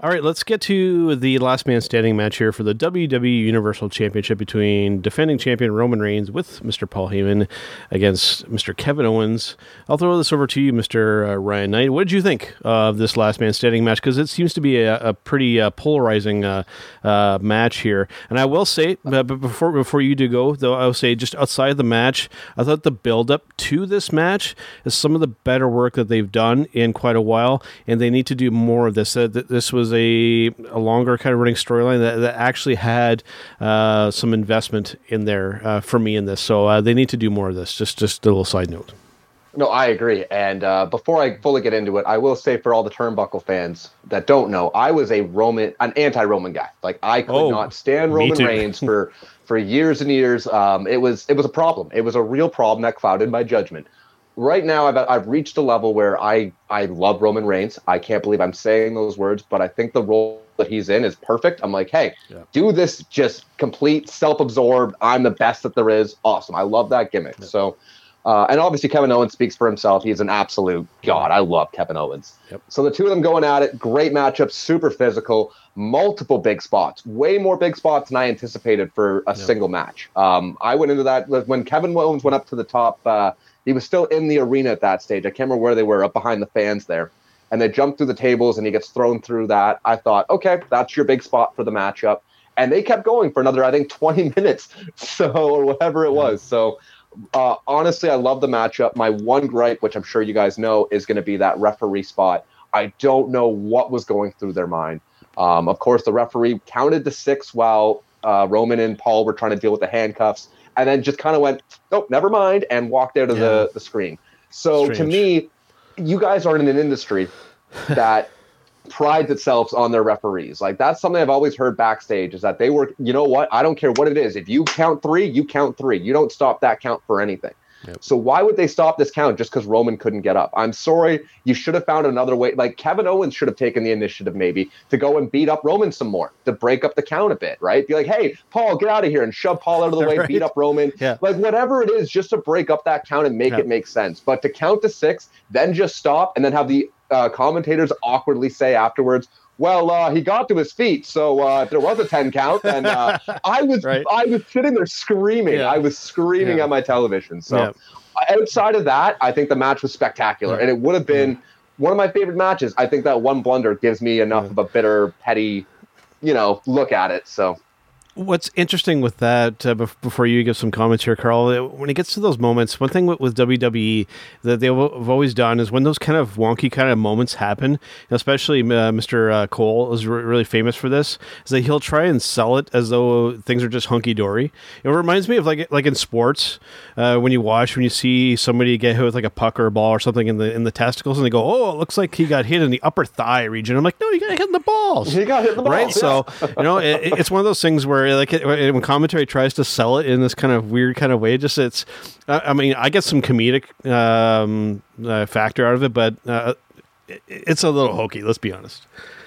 D: All right, let's get to the last man standing match here for the WWE Universal Championship between defending champion Roman Reigns with Mr. Paul Heyman against Mr. Kevin Owens. I'll throw this over to you, Mr. Uh, Ryan Knight. What did you think of this last man standing match? Because it seems to be a, a pretty uh, polarizing uh, uh match here. And I will say, uh, but before before you do go, though, I will say just outside the match, I thought the build up to this match is some of the better work that they've done in quite a while, and they need to do more of this. Uh, this was a, a longer kind of running storyline that, that actually had uh, some investment in there uh, for me in this. So uh, they need to do more of this. Just just a little side note.
C: No, I agree. And uh, before I fully get into it, I will say for all the turnbuckle fans that don't know, I was a Roman, an anti-Roman guy. Like I could oh, not stand Roman Reigns for for years and years. Um, it was it was a problem. It was a real problem that clouded my judgment. Right now, I've I've reached a level where I I love Roman Reigns. I can't believe I'm saying those words, but I think the role that he's in is perfect. I'm like, hey, yeah. do this just complete self-absorbed. I'm the best that there is. Awesome. I love that gimmick. Yeah. So. Uh, and obviously, Kevin Owens speaks for himself. He's an absolute god. I love Kevin Owens. Yep. So the two of them going at it, great matchup, super physical multiple big spots, way more big spots than I anticipated for a single match. Um, I went into that when Kevin Owens went up to the top. Uh, he was still in the arena at that stage. I can't remember where they were, up behind the fans there. And they jumped through the tables and he gets thrown through that. I thought, okay, that's your big spot for the matchup. And they kept going for another, I think, 20 minutes, so or whatever it was. So uh, honestly, I love the matchup. My one gripe, which I'm sure you guys know, is going to be that referee spot. I don't know what was going through their mind. Um, of course, the referee counted to six while uh, Roman and Paul were trying to deal with the handcuffs, and then just kind of went, "Nope, never mind," and walked out of yeah. the, the screen. So Strange. to me, you guys are in an industry that prides itself on their referees. Like that's something I've always heard backstage is that they were, you know what? I don't care what it is. If you count three, you count three. You don't stop that count for anything. Yep. So why would they stop this count just because Roman couldn't get up? I'm sorry. You should have found another way. Like Kevin Owens should have taken the initiative maybe to go and beat up Roman some more to break up the count a bit, right? Be like, hey, Paul, get out of here and shove Paul out of the way, right. beat up Roman. Yeah. Like whatever it is, just to break up that count and make it make sense. But to count to six, then just stop and then have the uh, commentators awkwardly say afterwards, well, uh, he got to his feet, so uh, there was a ten count, and uh, I was right. I was sitting there screaming. Yeah. I was screaming yeah. at my television. So yeah. outside of that, I think the match was spectacular, and it would have been one of my favorite matches. I think that one blunder gives me enough of a bitter, petty, you know, look at it. So
D: What's interesting with that, uh, before you give some comments here, Karl, uh, when it gets to those moments, one thing with, with WWE that they've always done is when those kind of wonky kind of moments happen, especially uh, Mr. Uh, Cole is re- really famous for this, is that he'll try and sell it as though things are just hunky dory. It reminds me of like like in sports uh, when you watch when you see somebody get hit with like a puck or a ball or something in the in the testicles, and they go, "Oh, it looks like he got hit in the upper thigh region." I'm like, "No, you got hit in the balls."
C: He got hit in the balls,
D: right? So you know, it, it's one of those things where like when commentary tries to sell it in this kind of weird kind of way, just it's. I mean, I get some comedic um, uh, factor out of it, but uh, it's a little hokey. Let's be honest.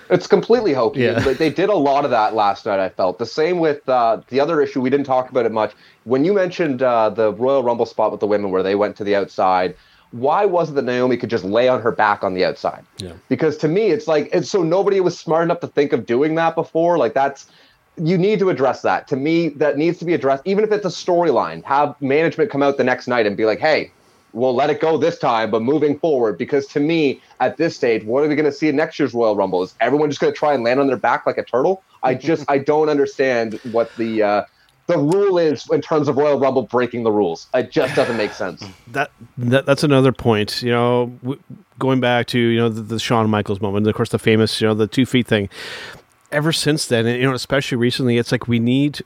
C: It's completely hokey. Yeah. They did a lot of that last night. I felt the same with uh, the other issue. We didn't talk about it much. When you mentioned uh, the Royal Rumble spot with the women, where they went to the outside why was it that Naomi could just lay on her back on the outside? Yeah. Because to me, it's like it's so nobody was smart enough to think of doing that before. Like that's you need to address that. To me, that needs to be addressed, even if it's a storyline. Have management come out the next night and be like, hey, we'll let it go this time, but moving forward, because to me, at this stage, what are we going to see in next year's Royal Rumble? Is everyone just going to try and land on their back like a turtle? I just, I don't understand what the, uh, the rule is in terms of Royal Rumble breaking the rules. It just doesn't make sense.
D: That, that that's another point. You know, w- going back to you know the, the Shawn Michaels moment, of course, the famous you know the two feet thing ever since then, and, you know, especially recently, it's like we need.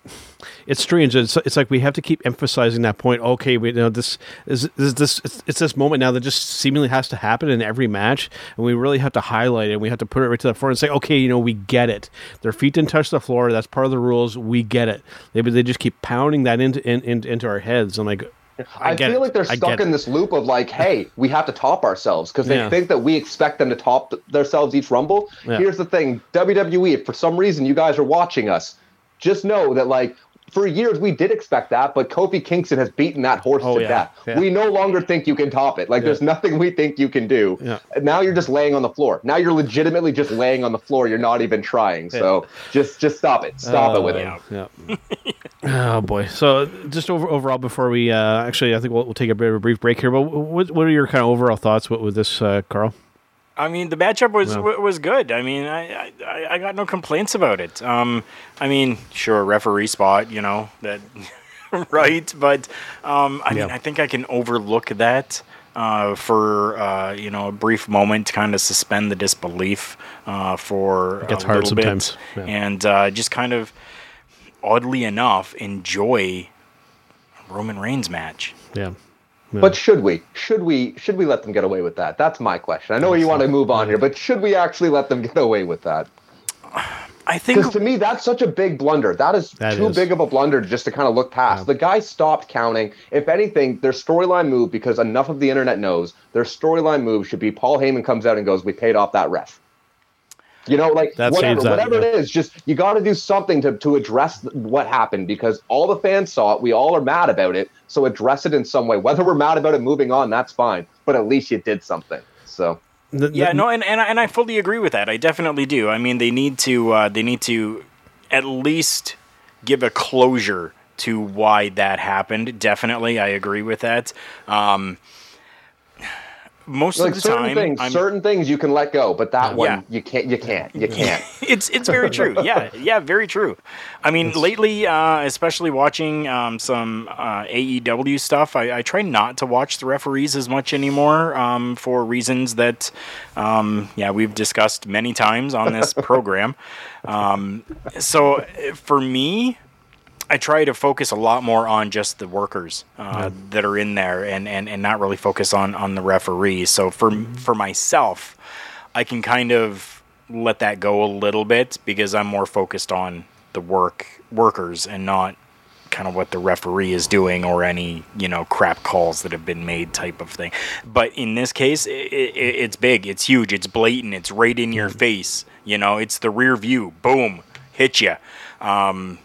D: It's strange. It's, it's like we have to keep emphasizing that point. Okay, we you know this is, is this it's, it's, this moment now that just seemingly has to happen in every match, and we really have to highlight it. and We have to put it right to the front and say, okay, you know, we get it. Their feet didn't touch the floor. That's part of the rules. We get it. They they just keep pounding that into in, in, into our heads, and like
C: I, I feel it. like they're stuck in this loop of like, hey, we have to top ourselves because they yeah. think that we expect them to top themselves each Rumble. Yeah. Here's the thing WWE, if for some reason you guys are watching us, just know that like for years we did expect that, but Kofi Kingston has beaten that horse
D: Oh,
C: to
D: yeah,
C: death.
D: yeah.
C: We no longer think you can top it. Like there's nothing we think you can do.
D: Yeah.
C: Now you're just laying on the floor. Now you're legitimately just laying on the floor. You're not even trying. So just just stop it. Stop it with it.
D: Yeah. oh boy. So just over overall, before we uh, actually, I think we'll, we'll take a bit of a brief break here. But what what are your kind of overall thoughts with, with this, uh, Karl?
B: I mean, the matchup was
D: Yeah.
B: wa- was good. I mean, I, I I got no complaints about it. Um, I mean, sure, referee spot, you know that, right? But um, I mean, I think I can overlook that uh, for uh, you know a brief moment, to kind of suspend the disbelief uh, for
D: gets
B: a
D: hard
B: little bit,
D: yeah.
B: and uh, just kind of oddly enough enjoy Roman Reigns match.
D: Yeah.
C: But should we? Should we? Should we let them get away with that? That's my question. I know you want to move on here, but should we actually let them get away with that?
B: I think
C: Because to me, that's such a big blunder. That is
D: That
C: too
D: is.
C: big of a blunder just to kind of look past. The guy stopped counting. If anything, their storyline move, because enough of the internet knows, their storyline move should be Paul Heyman comes out and goes, "We paid off that ref." You know, like
D: That
C: whatever,
D: saves that, yeah.
C: it is, just you got to do something to to address what happened because all the fans saw it. We all are mad about it, so address it in some way. Whether we're mad about it moving on, that's fine. But at least you did something. So
D: The- the-
B: Yeah, no, and, and I- and I fully agree with that. I definitely do. I mean, they need to uh, they need to at least give a closure to why that happened. Definitely, I agree with that. Um, most
C: like
B: of the
C: certain
B: time,
C: things,
B: I'm,
C: certain things you can let go, but that one
B: Yeah.
C: you can't. You can't. You can't.
B: it's it's very true. Yeah, yeah, very true. I mean, lately, uh, especially watching um, some uh, AEW stuff, I, I try not to watch the referees as much anymore um, for reasons that, um, yeah, we've discussed many times on this program. Um, so for me, I try to focus a lot more on just the workers uh, that are in there, and, and, and not really focus on, on the referees. So for for myself, I can kind of let that go a little bit because I'm more focused on the work workers and not kind of what the referee is doing or any you know crap calls that have been made type of thing. But in this case, i i it's big, it's huge, it's blatant, it's right in your face. You know, it's the rear view, boom, hit you. Um,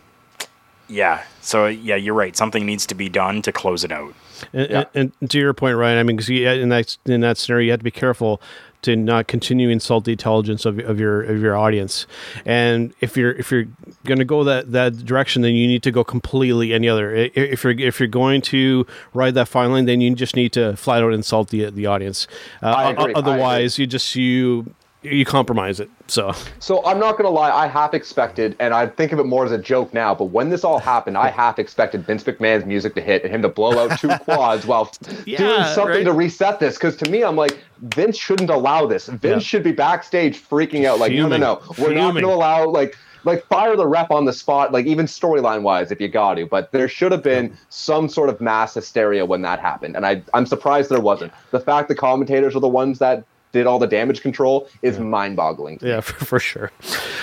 B: yeah. So yeah, you're right. Something needs to be done to close it out.
D: And,
C: Yeah.
D: and, and to your point, Ryan, I mean, because in that in that scenario, you have to be careful to not continue to insult the intelligence of, of your of your audience. And if you're if you're going to go that, that direction, then you need to go completely any other. If you're if you're going to ride that fine line, then you just need to flat out insult the the audience. Uh,
C: I
D: o-
C: agree. I agree.
D: Otherwise, you just you you compromise it. So
C: So I'm not gonna lie, I half expected, and I think of it more as a joke now. But when this all happened, I half expected Vince McMahon's music to hit and him to blow out two quads while
D: Yeah,
C: doing something
D: right.
C: to reset this. Because to me, I'm like, Vince shouldn't allow this. Vince
D: Yeah.
C: should be backstage freaking out, like,
D: Fuming.
C: no, no, no, we're not gonna allow like. Like fire the rep on the spot, like even storyline wise, if you got to. But there should have been some sort of mass hysteria when that happened, and I I'm surprised there wasn't. The fact the commentators are the ones that did all the damage control is mind-boggling.
D: Yeah, for, for sure.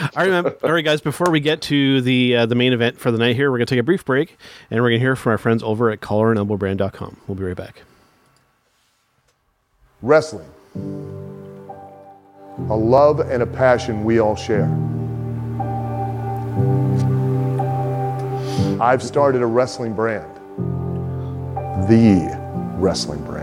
D: All right, man. all right, guys. Before we get to the uh, the main event for the night here, we're gonna take a brief break, and we're gonna hear from our friends over at collarandelbowbrand.com. We'll be right back.
E: Wrestling. A love and a passion we all share. I've started a wrestling brand. The wrestling brand.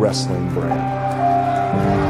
E: wrestling brand.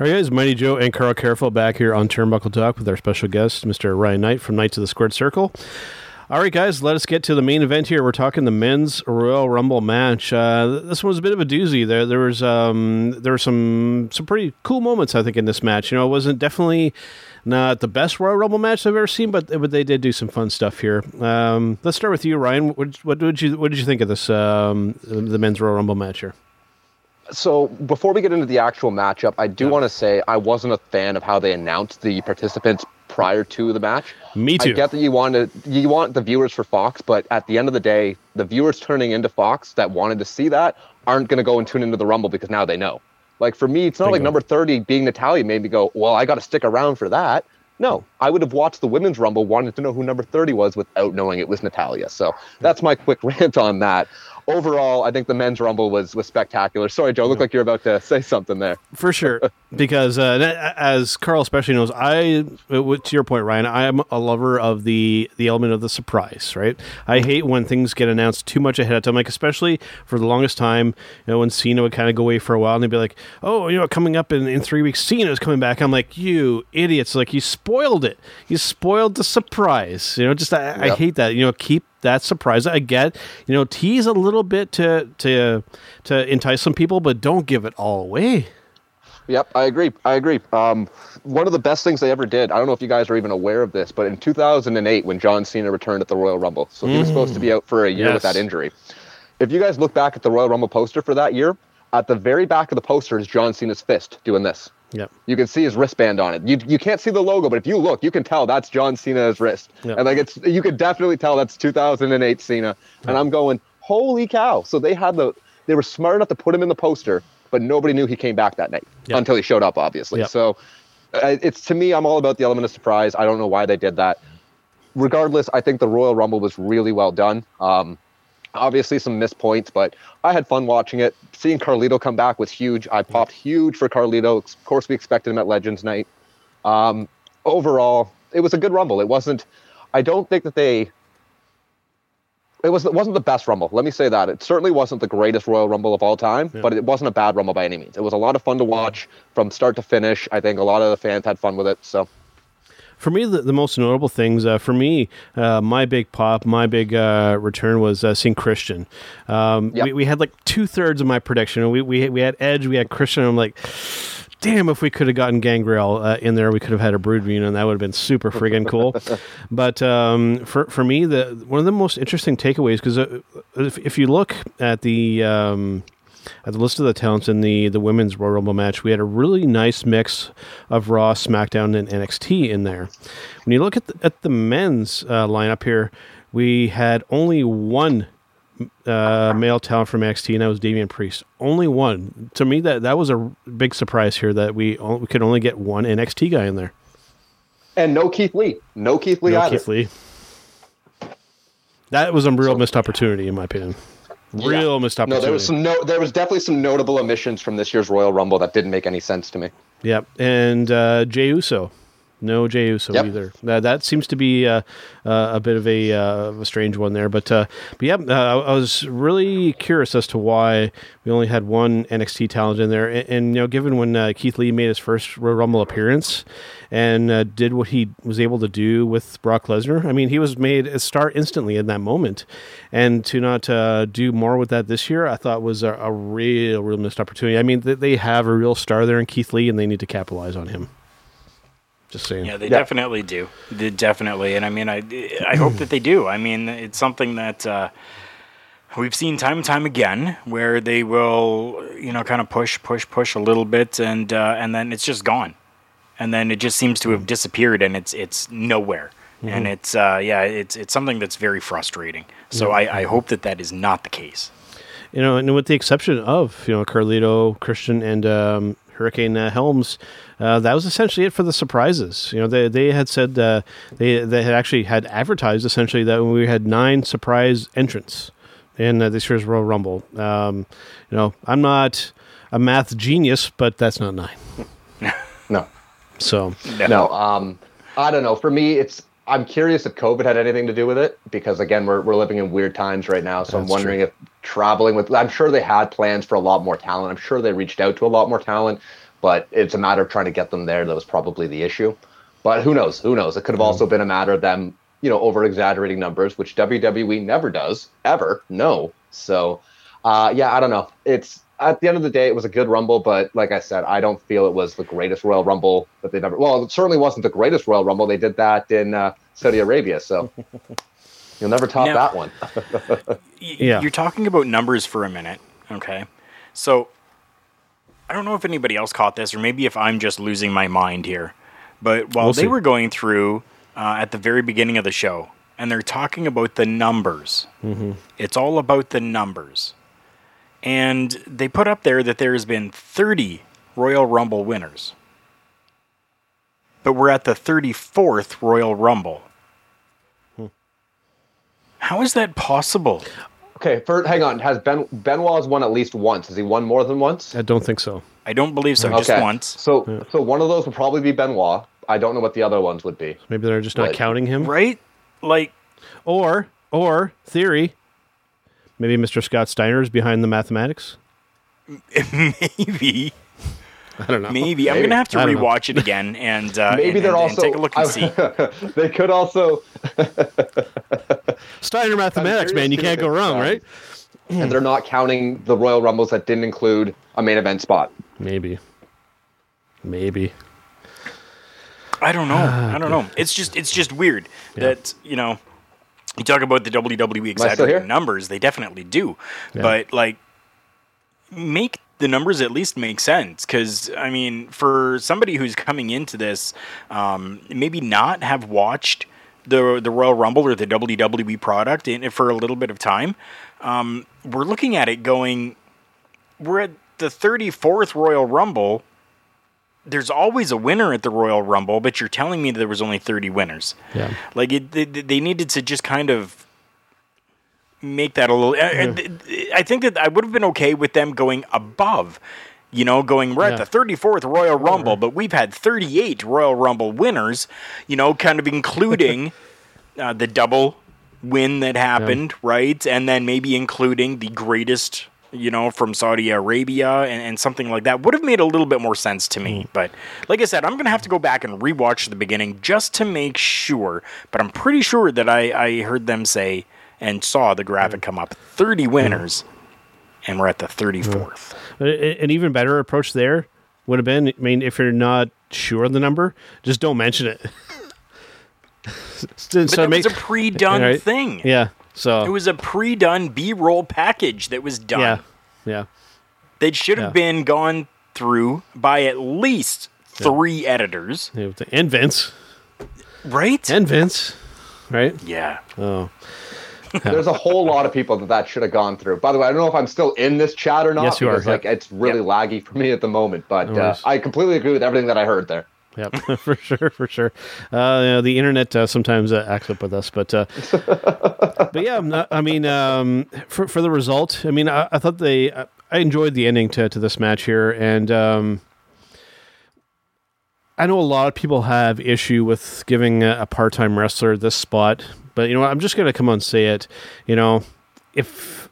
D: All right, guys, Mighty Joe and Karl Karufel back here on Turnbuckle Talk with our special guest, Mr. Ryan Knight from Knights of the Squared Circle. All right, guys, let us get to the main event here. We're talking the men's Royal Rumble match. Uh, this one was a bit of a doozy. There, there was um, there were some some pretty cool moments, I think, in this match. You know, it wasn't definitely not the best Royal Rumble match I've ever seen, but but they did do some fun stuff here. Um, let's start with you, Ryan. What, what did you what did you think of this um, the men's Royal Rumble match here?
C: So before we get into the actual matchup, I do want to say I wasn't a fan of how they announced the participants prior to the match.
D: Me too.
C: I get that you want to you want the viewers for Fox, but at the end of the day, the viewers turning into Fox that wanted to see that aren't going to go and tune into the Rumble because now they know. Like for me, it's not
D: Bingo.
C: like number 30 being Natalya made me go, "Well, I got to stick around for that." No, I would have watched the women's Rumble wanting to know who number 30 was without knowing it was Natalya. So hmm. that's my quick rant on that. Overall, I think the men's Rumble was was spectacular. Sorry, Joe, look like you're about to say something there.
D: For sure, because uh, as Karl especially knows, I to your point, Ryan, I am a lover of the the element of the surprise. Right, I hate when things get announced too much ahead of time. Like especially for the longest time, you know, when Cena would kind of go away for a while, and they'd be like, "Oh, you know, coming up in, in three weeks, Cena's coming back." I'm like, "You idiots! Like you spoiled it. You spoiled the surprise." You know, just I, I hate that. You know, keep that surprise. I get, you know, tease a little bit to to to entice some people, but don't give it all away.
C: Yep, I agree. I agree. Um, one of the best things they ever did. I don't know if you guys are even aware of this, but in 2008, when John Cena returned at the Royal Rumble, so he was supposed to be out for a year with that injury. If you guys look back at the Royal Rumble poster for that year, at the very back of the poster is John Cena's fist doing this.
D: Yep.
C: You can see his wristband on it. You you can't see the logo, but if you look, you can tell that's John Cena's wrist.
D: Yep.
C: And like it's you could definitely tell that's 2008 Cena. And I'm going, holy cow! So they had the they were smart enough to put him in the poster, but nobody knew he came back that night
D: Yep.
C: until he showed up, obviously.
D: Yep.
C: So uh, it's to me, I'm all about the element of surprise. I don't know why they did that. Regardless, I think the Royal Rumble was really well done. Um, obviously some missed points, but I had fun watching it. Seeing Carlito come back was huge. I popped huge for Carlito. Of course, we expected him at Legends Night. Um, overall, it was a good Rumble. It wasn't. I don't think that they. It was it wasn't the best Rumble. Let me say that. It certainly wasn't the greatest Royal Rumble of all time, but it wasn't a bad Rumble by any means. It was a lot of fun to watch from start to finish. I think a lot of the fans had fun with it. So
D: For me, the, the most notable things, uh, for me, uh, my big pop, my big uh, return was uh, seeing Christian. Um,
C: Yep.
D: we, we had like two thirds of my prediction. We, we, we had Edge, we had Christian. I'm like, damn, if we could have gotten Gangrel uh, in there, we could have had a brood reunion, and that would have been super friggin' cool. but um, for for me, the one of the most interesting takeaways because uh, if, if you look at the um, at the list of the talents in the the women's Royal Rumble match, we had a really nice mix of Raw, SmackDown, and NXT in there. When you look at the, at the men's uh, lineup here, we had only one uh, male talent from NXT, and that was Damian Priest. Only one. To me, that that was a big surprise here that we o- we could only get one NXT guy in there.
C: and no Keith Lee, no Keith Lee
D: No
C: either.
D: Keith Lee. That was a real missed opportunity, in my opinion. Real
C: Yeah.
D: missed
C: No, there was some no, there was definitely some notable omissions from this year's Royal Rumble that didn't make any sense to me.
D: Yep, and uh, Jey Uso, no Jey Uso
C: Yep.
D: either. That that seems to be uh, uh, a bit of a, uh, a strange one there. But uh, but yeah, uh, I was really curious as to why we only had one NXT talent in there. And, and you know, given when uh, Keith Lee made his first Royal Rumble appearance and uh, did what he was able to do with Brock Lesnar, I mean, he was made a star instantly in that moment. And to not uh, do more with that this year, I thought was a, a real, real missed opportunity. I mean, th- they have a real star there in Keith Lee, and they need to capitalize on him. Just saying.
B: Yeah, they definitely do. They definitely, and I mean, I I hope that they do. I mean, it's something that uh, we've seen time and time again, where they will, you know, kind of push, push, push a little bit, and uh, and then it's just gone, and then it just seems to have disappeared, and it's it's nowhere, and it's uh, yeah, it's it's something that's very frustrating. So I, I hope that that is not the case.
D: you know, and with the exception of you know Carlito, Christian, and um, Hurricane uh, Helms, uh, that was essentially it for the surprises. You know, they they had said uh, they they had actually had advertised essentially that we had nine surprise entrants in uh, this year's Royal Rumble. Um, you know, I'm not a math genius, but that's not nine.
C: No,
D: So
C: no. Um, I don't know. For me, it's I'm curious if COVID had anything to do with it because again, we're we're living in weird times right now. So I'm wondering
D: true.
C: if traveling with. I'm sure they had plans for a lot more talent. I'm sure they reached out to a lot more talent, but it's a matter of trying to get them there. That was probably the issue. But who knows? Who knows? It could have also been a matter of them, you know, over exaggerating numbers, which WWE never does ever. No. So, uh, yeah, I don't know. It's at the end of the day, it was a good Rumble, but like I said, I don't feel it was the greatest Royal Rumble that they've ever. Well, it certainly wasn't the greatest Royal Rumble. They did that in uh, Saudi Arabia, so you'll never top
B: Now-
C: that one.
B: Y-
D: Yeah.
B: You're talking about numbers for a minute, okay? So I don't know if anybody else caught this, or maybe if I'm just losing my mind here. But while
D: We'll
B: they
D: see.
B: were going through uh, at the very beginning of the show, and they're talking about the numbers, it's all about the numbers. And they put up there that there has been 30 Royal Rumble winners. But we're at the 34th Royal Rumble. Hmm. How is that possible?
C: Okay, for, hang on. Has Ben Benoit's won at least once? Has he won more than once?
D: I don't think so.
B: I don't believe so. Just once.
C: So, so one of those would probably be Benoit. I don't know what the other ones would be.
D: Maybe they're just not
C: But-
D: counting him.
B: Right? Like,
D: Or, or theory, maybe Mr. Scott Steiner is behind the mathematics.
B: maybe.
D: I don't know.
B: Maybe. I'm going to have to
D: I don't know.
B: rewatch it again and, uh,
C: Maybe
B: and,
C: they're
B: and- and
C: also
B: take a look and see.
C: they could also,
D: Steiner mathematics, man. You can't go wrong, right?
C: and they're not counting the Royal Rumbles that didn't include a main event spot.
D: Maybe. Maybe.
B: I don't know. I don't know. It's just it's just weird that, you know, you talk about the WWE exaggerating numbers, they definitely do. But like make the numbers at least make sense because I mean, for somebody who's coming into this, um, maybe not have watched the the Royal Rumble or the WWE product in for a little bit of time, um, we're looking at it going, we're at the 34th Royal Rumble. There's always a winner at the Royal Rumble, but you're telling me there was only 30 winners.
D: Yeah.
B: Like it, they, they needed to just kind of make that a little. I- I, I think that I would have been okay with them going above. You know, going we're
D: Yeah.
B: at the 34th Royal Rumble, but we've had 38 Royal Rumble winners. You know, kind of including uh, the double win that happened, right? And then maybe including the greatest, you know, from Saudi Arabia and, and something like that would have made a little bit more sense to me. Mm. But like I said, I'm going to have to go back and rewatch the beginning just to make sure. But I'm pretty sure that I, I heard them say and saw the graphic mm. come up 30 mm. winners, and we're at the 34th.
D: An even better approach there would have been I mean, if you're not sure of the number, just don't mention it. so
B: But
D: make-
B: was a pre done
D: Right.
B: thing.
D: Yeah. So
B: It was a pre done B roll package that was done.
D: yeah. Yeah.
B: They should have
D: Yeah.
B: been gone through by at least three editors,
D: Yeah, And Vince.
B: right?
D: And Vince. Right?
B: yeah.
D: Oh.
C: There's a whole lot of people that that should have gone through. By the way, I don't know if I'm still in this chat or not.
D: Yes, you are,
C: because, Like
D: yep.
C: it's really laggy for me at the moment, but
D: No
C: uh. I completely agree with everything that I heard there.
D: Yep, for sure, for sure. Uh, you know, the internet uh, sometimes uh, acts up with us, but uh, but yeah, not- I mean, um, for for the result, I mean, I, I thought they, I I enjoyed the ending to to this match here, and um, I know a lot of people have issue with giving a, a part time wrestler this spot, but you know what? I'm just gonna come on and say it. You know, if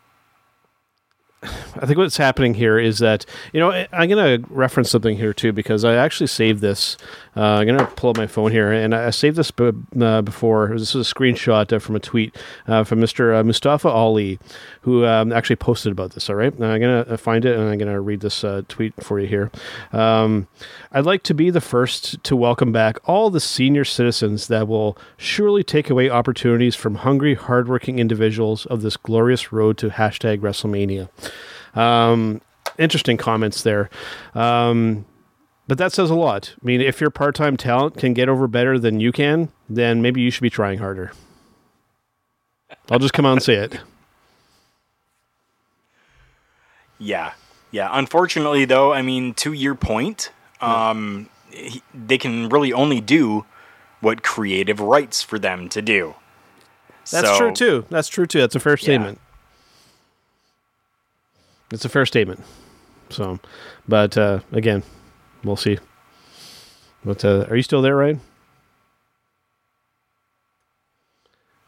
D: I think what's happening here is that you know I'm going to reference something here too because I actually saved this. Uh, I'm going to pull up my phone here and I I saved this b- uh, before. This is a screenshot uh, from a tweet uh, from Mr. Uh, Mustafa Ali, who um, actually posted about this. All right, now I'm going to find it and I'm going to read this uh, tweet for you here. Um, I'd like to be the first to welcome back all the senior citizens that will surely take away opportunities from hungry, hardworking individuals of this glorious road to hashtag WrestleMania. Um, interesting comments there. Um, but that says a lot. I mean, if your part time talent can get over better than you can, then maybe you should be trying harder. I'll just come out and say it.
B: Yeah. Yeah. Unfortunately, though, I mean, to your point, um, he- they can really only do what creative rights for them to do.
D: That's
B: So-
D: true too. That's true too. That's a fair statement. It's a fair statement. So, but uh, again, we'll see. But uh, are you still there, Ryan?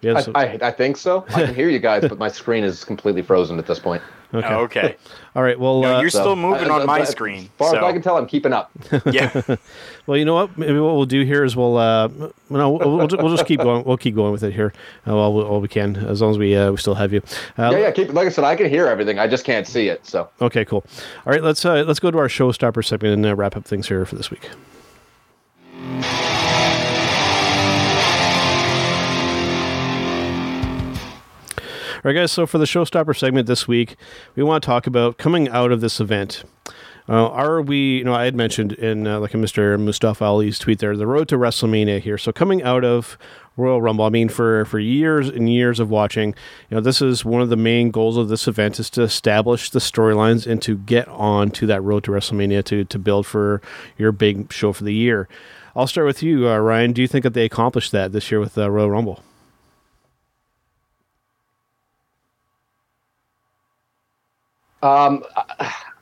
D: Yeah,
C: I, I, I think so. I can hear you guys, but my screen is completely frozen at this point.
D: Okay.
B: Okay.
D: All right. Well,
B: No,
D: uh,
B: you're
C: So,
B: still moving
C: uh,
B: on my
C: as
B: screen.
C: far as I can tell, I'm keeping up.
B: yeah.
D: well, you know what? Maybe what we'll do here is we'll uh, no, we'll, we'll, ju- we'll just keep going. We'll keep going with it here uh, while, we, while we can, as long as we uh, we still have you. Uh,
C: yeah, yeah. Keep like I said, I can hear everything. I just can't see it. So
D: Okay, cool. All right, let's uh, let's go to our showstopper segment and uh, wrap up things here for this week. All right, guys. So for the showstopper segment this week, we want to talk about coming out of this event. Uh, are we? You know, I had mentioned in uh, like a Mr. Mustafa Ali's tweet there, the road to WrestleMania here. So coming out of Royal Rumble, I mean, for for years and years of watching, you know, this is one of the main goals of this event is to establish the storylines and to get on to that road to WrestleMania to to build for your big show for the year. I'll start with you, uh, Ryan. Do you think that they accomplished that this year with uh, Royal Rumble?
C: Um,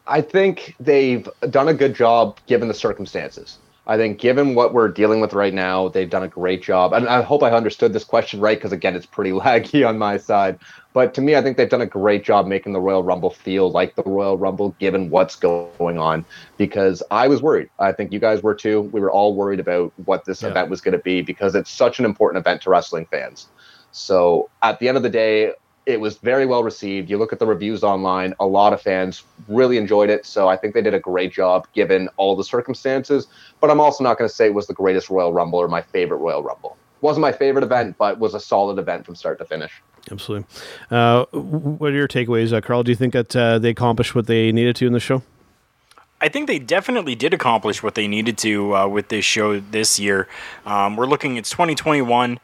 C: I- think they've done a good job given the circumstances. I think, given what we're dealing with right now, they've done a great job. And I hope I understood this question right because, again, it's pretty laggy on my side. But to me, I think they've done a great job making the Royal Rumble feel like the Royal Rumble, given what's going on. Because I was worried. I think you guys were too. We were all worried about what this
D: Yeah.
C: event was going to be because it's such an important event to wrestling fans. So at the end of the day, it was very well received. You look at the reviews online, a lot of fans really enjoyed it. So I think they did a great job given all the circumstances. But I'm also not going to say it was the greatest Royal Rumble or my favorite Royal Rumble. Wasn't my favorite event, but was a solid event from start to finish.
D: Absolutely. Uh, what are your takeaways, uh, Karl? Do you think that uh, they accomplished what they needed to in the show?
B: I think they definitely did accomplish what they needed to uh, with this show this year. Um, we're looking at 2021.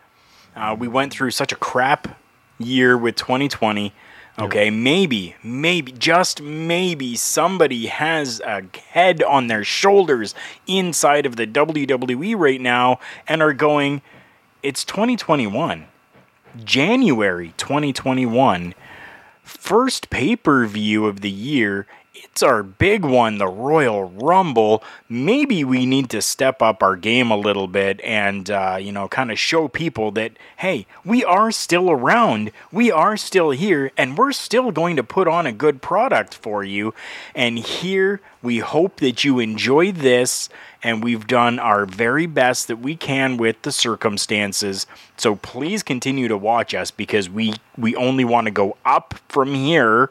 B: Uh, we went through such a crap year with 2020. Okay, maybe, maybe, just maybe somebody has a head on their shoulders inside of the WWE right now and are going, it's 2021. January 2021 first pay per view of the year. It's our big one, the Royal Rumble. Maybe we need to step up our game a little bit and, uh, you know, kind of show people that, hey, we are still around, we are still here, and we're still going to put on a good product for you. And here, we hope that you enjoy this, and we've done our very best that we can with the circumstances. So please continue to watch us because we we only want to go up from here.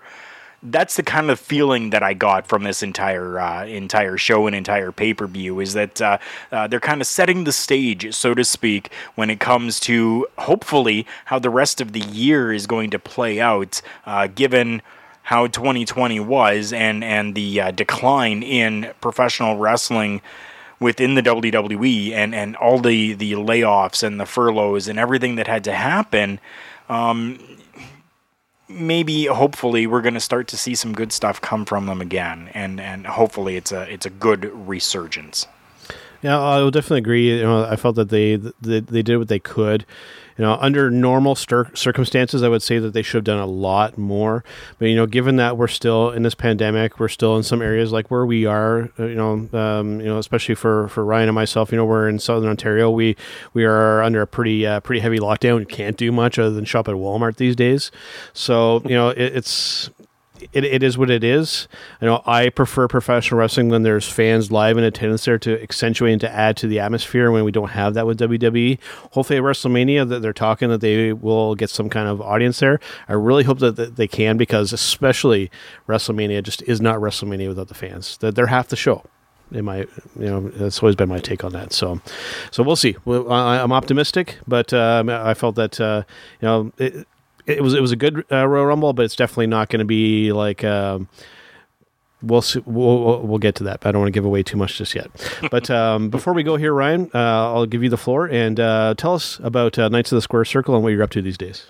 B: That's the kind of feeling that I got from this entire uh, entire show and entire pay per view is that uh, uh, they're kind of setting the stage, so to speak, when it comes to hopefully how the rest of the year is going to play out, uh, given how 2020 was and and the uh, decline in professional wrestling within the WWE and and all the the layoffs and the furloughs and everything that had to happen. Um, maybe hopefully we're going to start to see some good stuff come from them again and and hopefully it's a it's a good resurgence
D: Yeah, I will definitely agree. You know, I felt that they they, they did what they could. You know, under normal circumstances, I would say that they should have done a lot more. But you know, given that we're still in this pandemic, we're still in some areas like where we are. uh, You know, um, you know, especially for, for Ryan and myself. You know, we're in Southern Ontario. We we are under a pretty uh, pretty heavy lockdown. We can't do much other than shop at Walmart these days. So you know, it, it's it, it is what it is. You know, I prefer professional wrestling when there's fans live in attendance there to accentuate and to add to the atmosphere. When we don't have that with WWE, hopefully at WrestleMania that they're talking that they will get some kind of audience there. I really hope that, that they can because especially WrestleMania just is not WrestleMania without the fans. That they're half the show in my you know that's always been my take on that so so we'll see I, i'm optimistic but um, i felt that uh, you know it, it was it was a good uh, royal rumble but it's definitely not going to be like um, We'll, see, we'll we'll we'll get to that. But I don't want to give away too much just yet. But um, before we go here, Ryan, uh, I'll give you the floor and uh, tell us about uh, Knights of the Square Circle and what you're up to these days.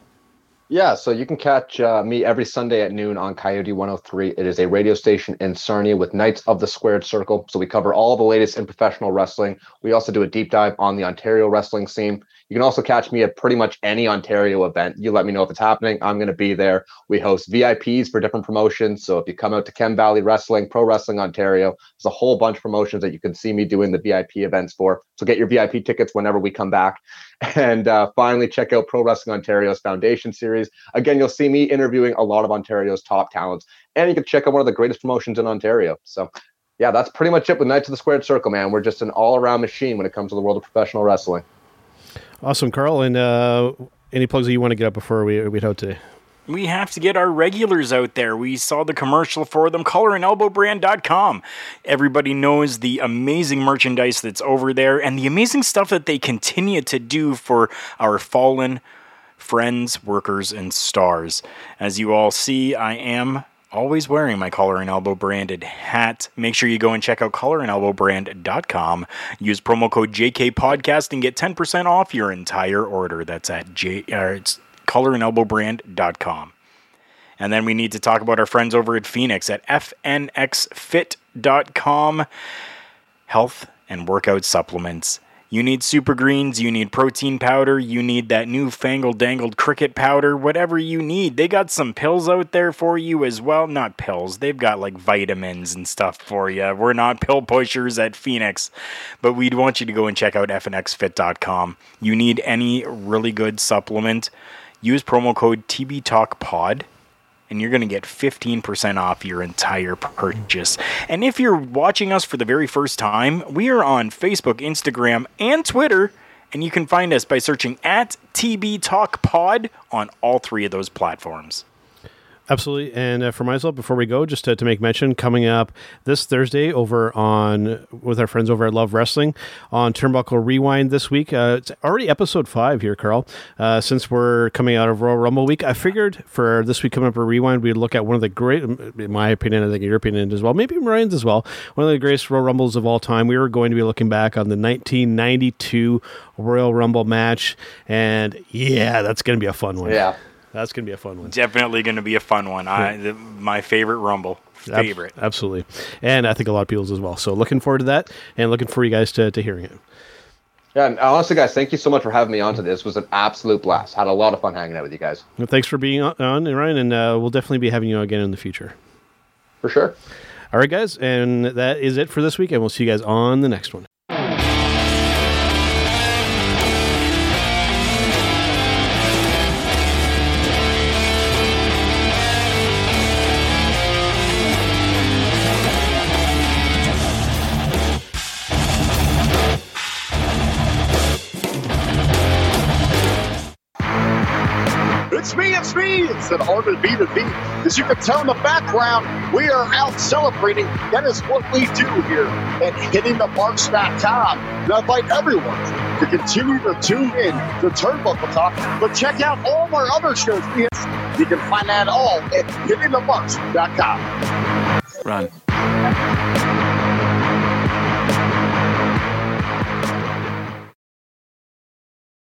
C: Yeah, so you can catch uh, me every Sunday at noon on Coyote 103. It is a radio station in Sarnia with Knights of the Squared Circle. So we cover all the latest in professional wrestling. We also do a deep dive on the Ontario wrestling scene. You can also catch me at pretty much any Ontario event. You let me know if it's happening. I'm going to be there. We host VIPs for different promotions. So if you come out to Chem Valley Wrestling, Pro Wrestling Ontario, there's a whole bunch of promotions that you can see me doing the VIP events for. So get your VIP tickets whenever we come back. And uh, finally, check out Pro Wrestling Ontario's Foundation Series. Again, you'll see me interviewing a lot of Ontario's top talents. And you can check out one of the greatest promotions in Ontario. So yeah, that's pretty much it with Knights of the Squared Circle, man. We're just an all around machine when it comes to the world of professional wrestling.
D: Awesome, Karl. And uh, any plugs that you want to get up before we we out today?
B: We have to get our regulars out there. We saw the commercial for them, collarandelbowbrand.com. Everybody knows the amazing merchandise that's over there and the amazing stuff that they continue to do for our fallen friends, workers, and stars. As you all see, I am always wearing my collar and elbow branded hat. Make sure you go and check out collarandelbowbrand.com. Use promo code JK Podcast and get 10% off your entire order. That's at J uh, it's collarandelbowbrand.com. And then we need to talk about our friends over at Fenix at fnxfit.com. Health and workout supplements you need super greens, you need protein powder, you need that new fangled dangled cricket powder, whatever you need. They got some pills out there for you as well. Not pills, they've got like vitamins and stuff for you. We're not pill pushers at Fenix, but we'd want you to go and check out fnxfit.com. You need any really good supplement, use promo code TBTalkPod and you're going to get 15% off your entire purchase. And if you're watching us for the very first time, we are on Facebook, Instagram, and Twitter. And you can find us by searching at TB Talk Pod on all three of those platforms.
D: Absolutely. And uh, for myself, before we go, just to, to, make mention, coming up this Thursday over on with our friends over at Love Wrestling on Turnbuckle Rewind this week. Uh, it's already episode five here, Karl. Uh, since we're coming out of Royal Rumble week, I figured for this week coming up a rewind, we'd look at one of the great, in my opinion, I think your opinion as well, maybe Ryan's as well, one of the greatest Royal Rumbles of all time. We were going to be looking back on the 1992 Royal Rumble match, and yeah, that's going to be a fun one.
C: Yeah.
D: That's gonna be a fun one.
B: Definitely gonna be a fun one. I the, my favorite Rumble. Favorite.
D: Ab- absolutely, and I think a lot of people's as well. So looking forward to that, and looking for you guys to, to hearing it.
C: Yeah, and honestly, guys, thank you so much for having me on to this. It was an absolute blast. Had a lot of fun hanging out with you guys.
D: Well, thanks for being on, on Ryan, and uh, we'll definitely be having you again in the future.
C: For sure.
D: All right, guys, and that is it for this week, and we'll see you guys on the next one.
A: It's an Armin B to B. As you can tell in the background, we are out celebrating. That is what we do here at hittingthemarks.com. And I invite everyone to continue to tune in to Turnbuckle Talk, but check out all of our other shows. You can find that all at hittingthemarks.com.
F: Run.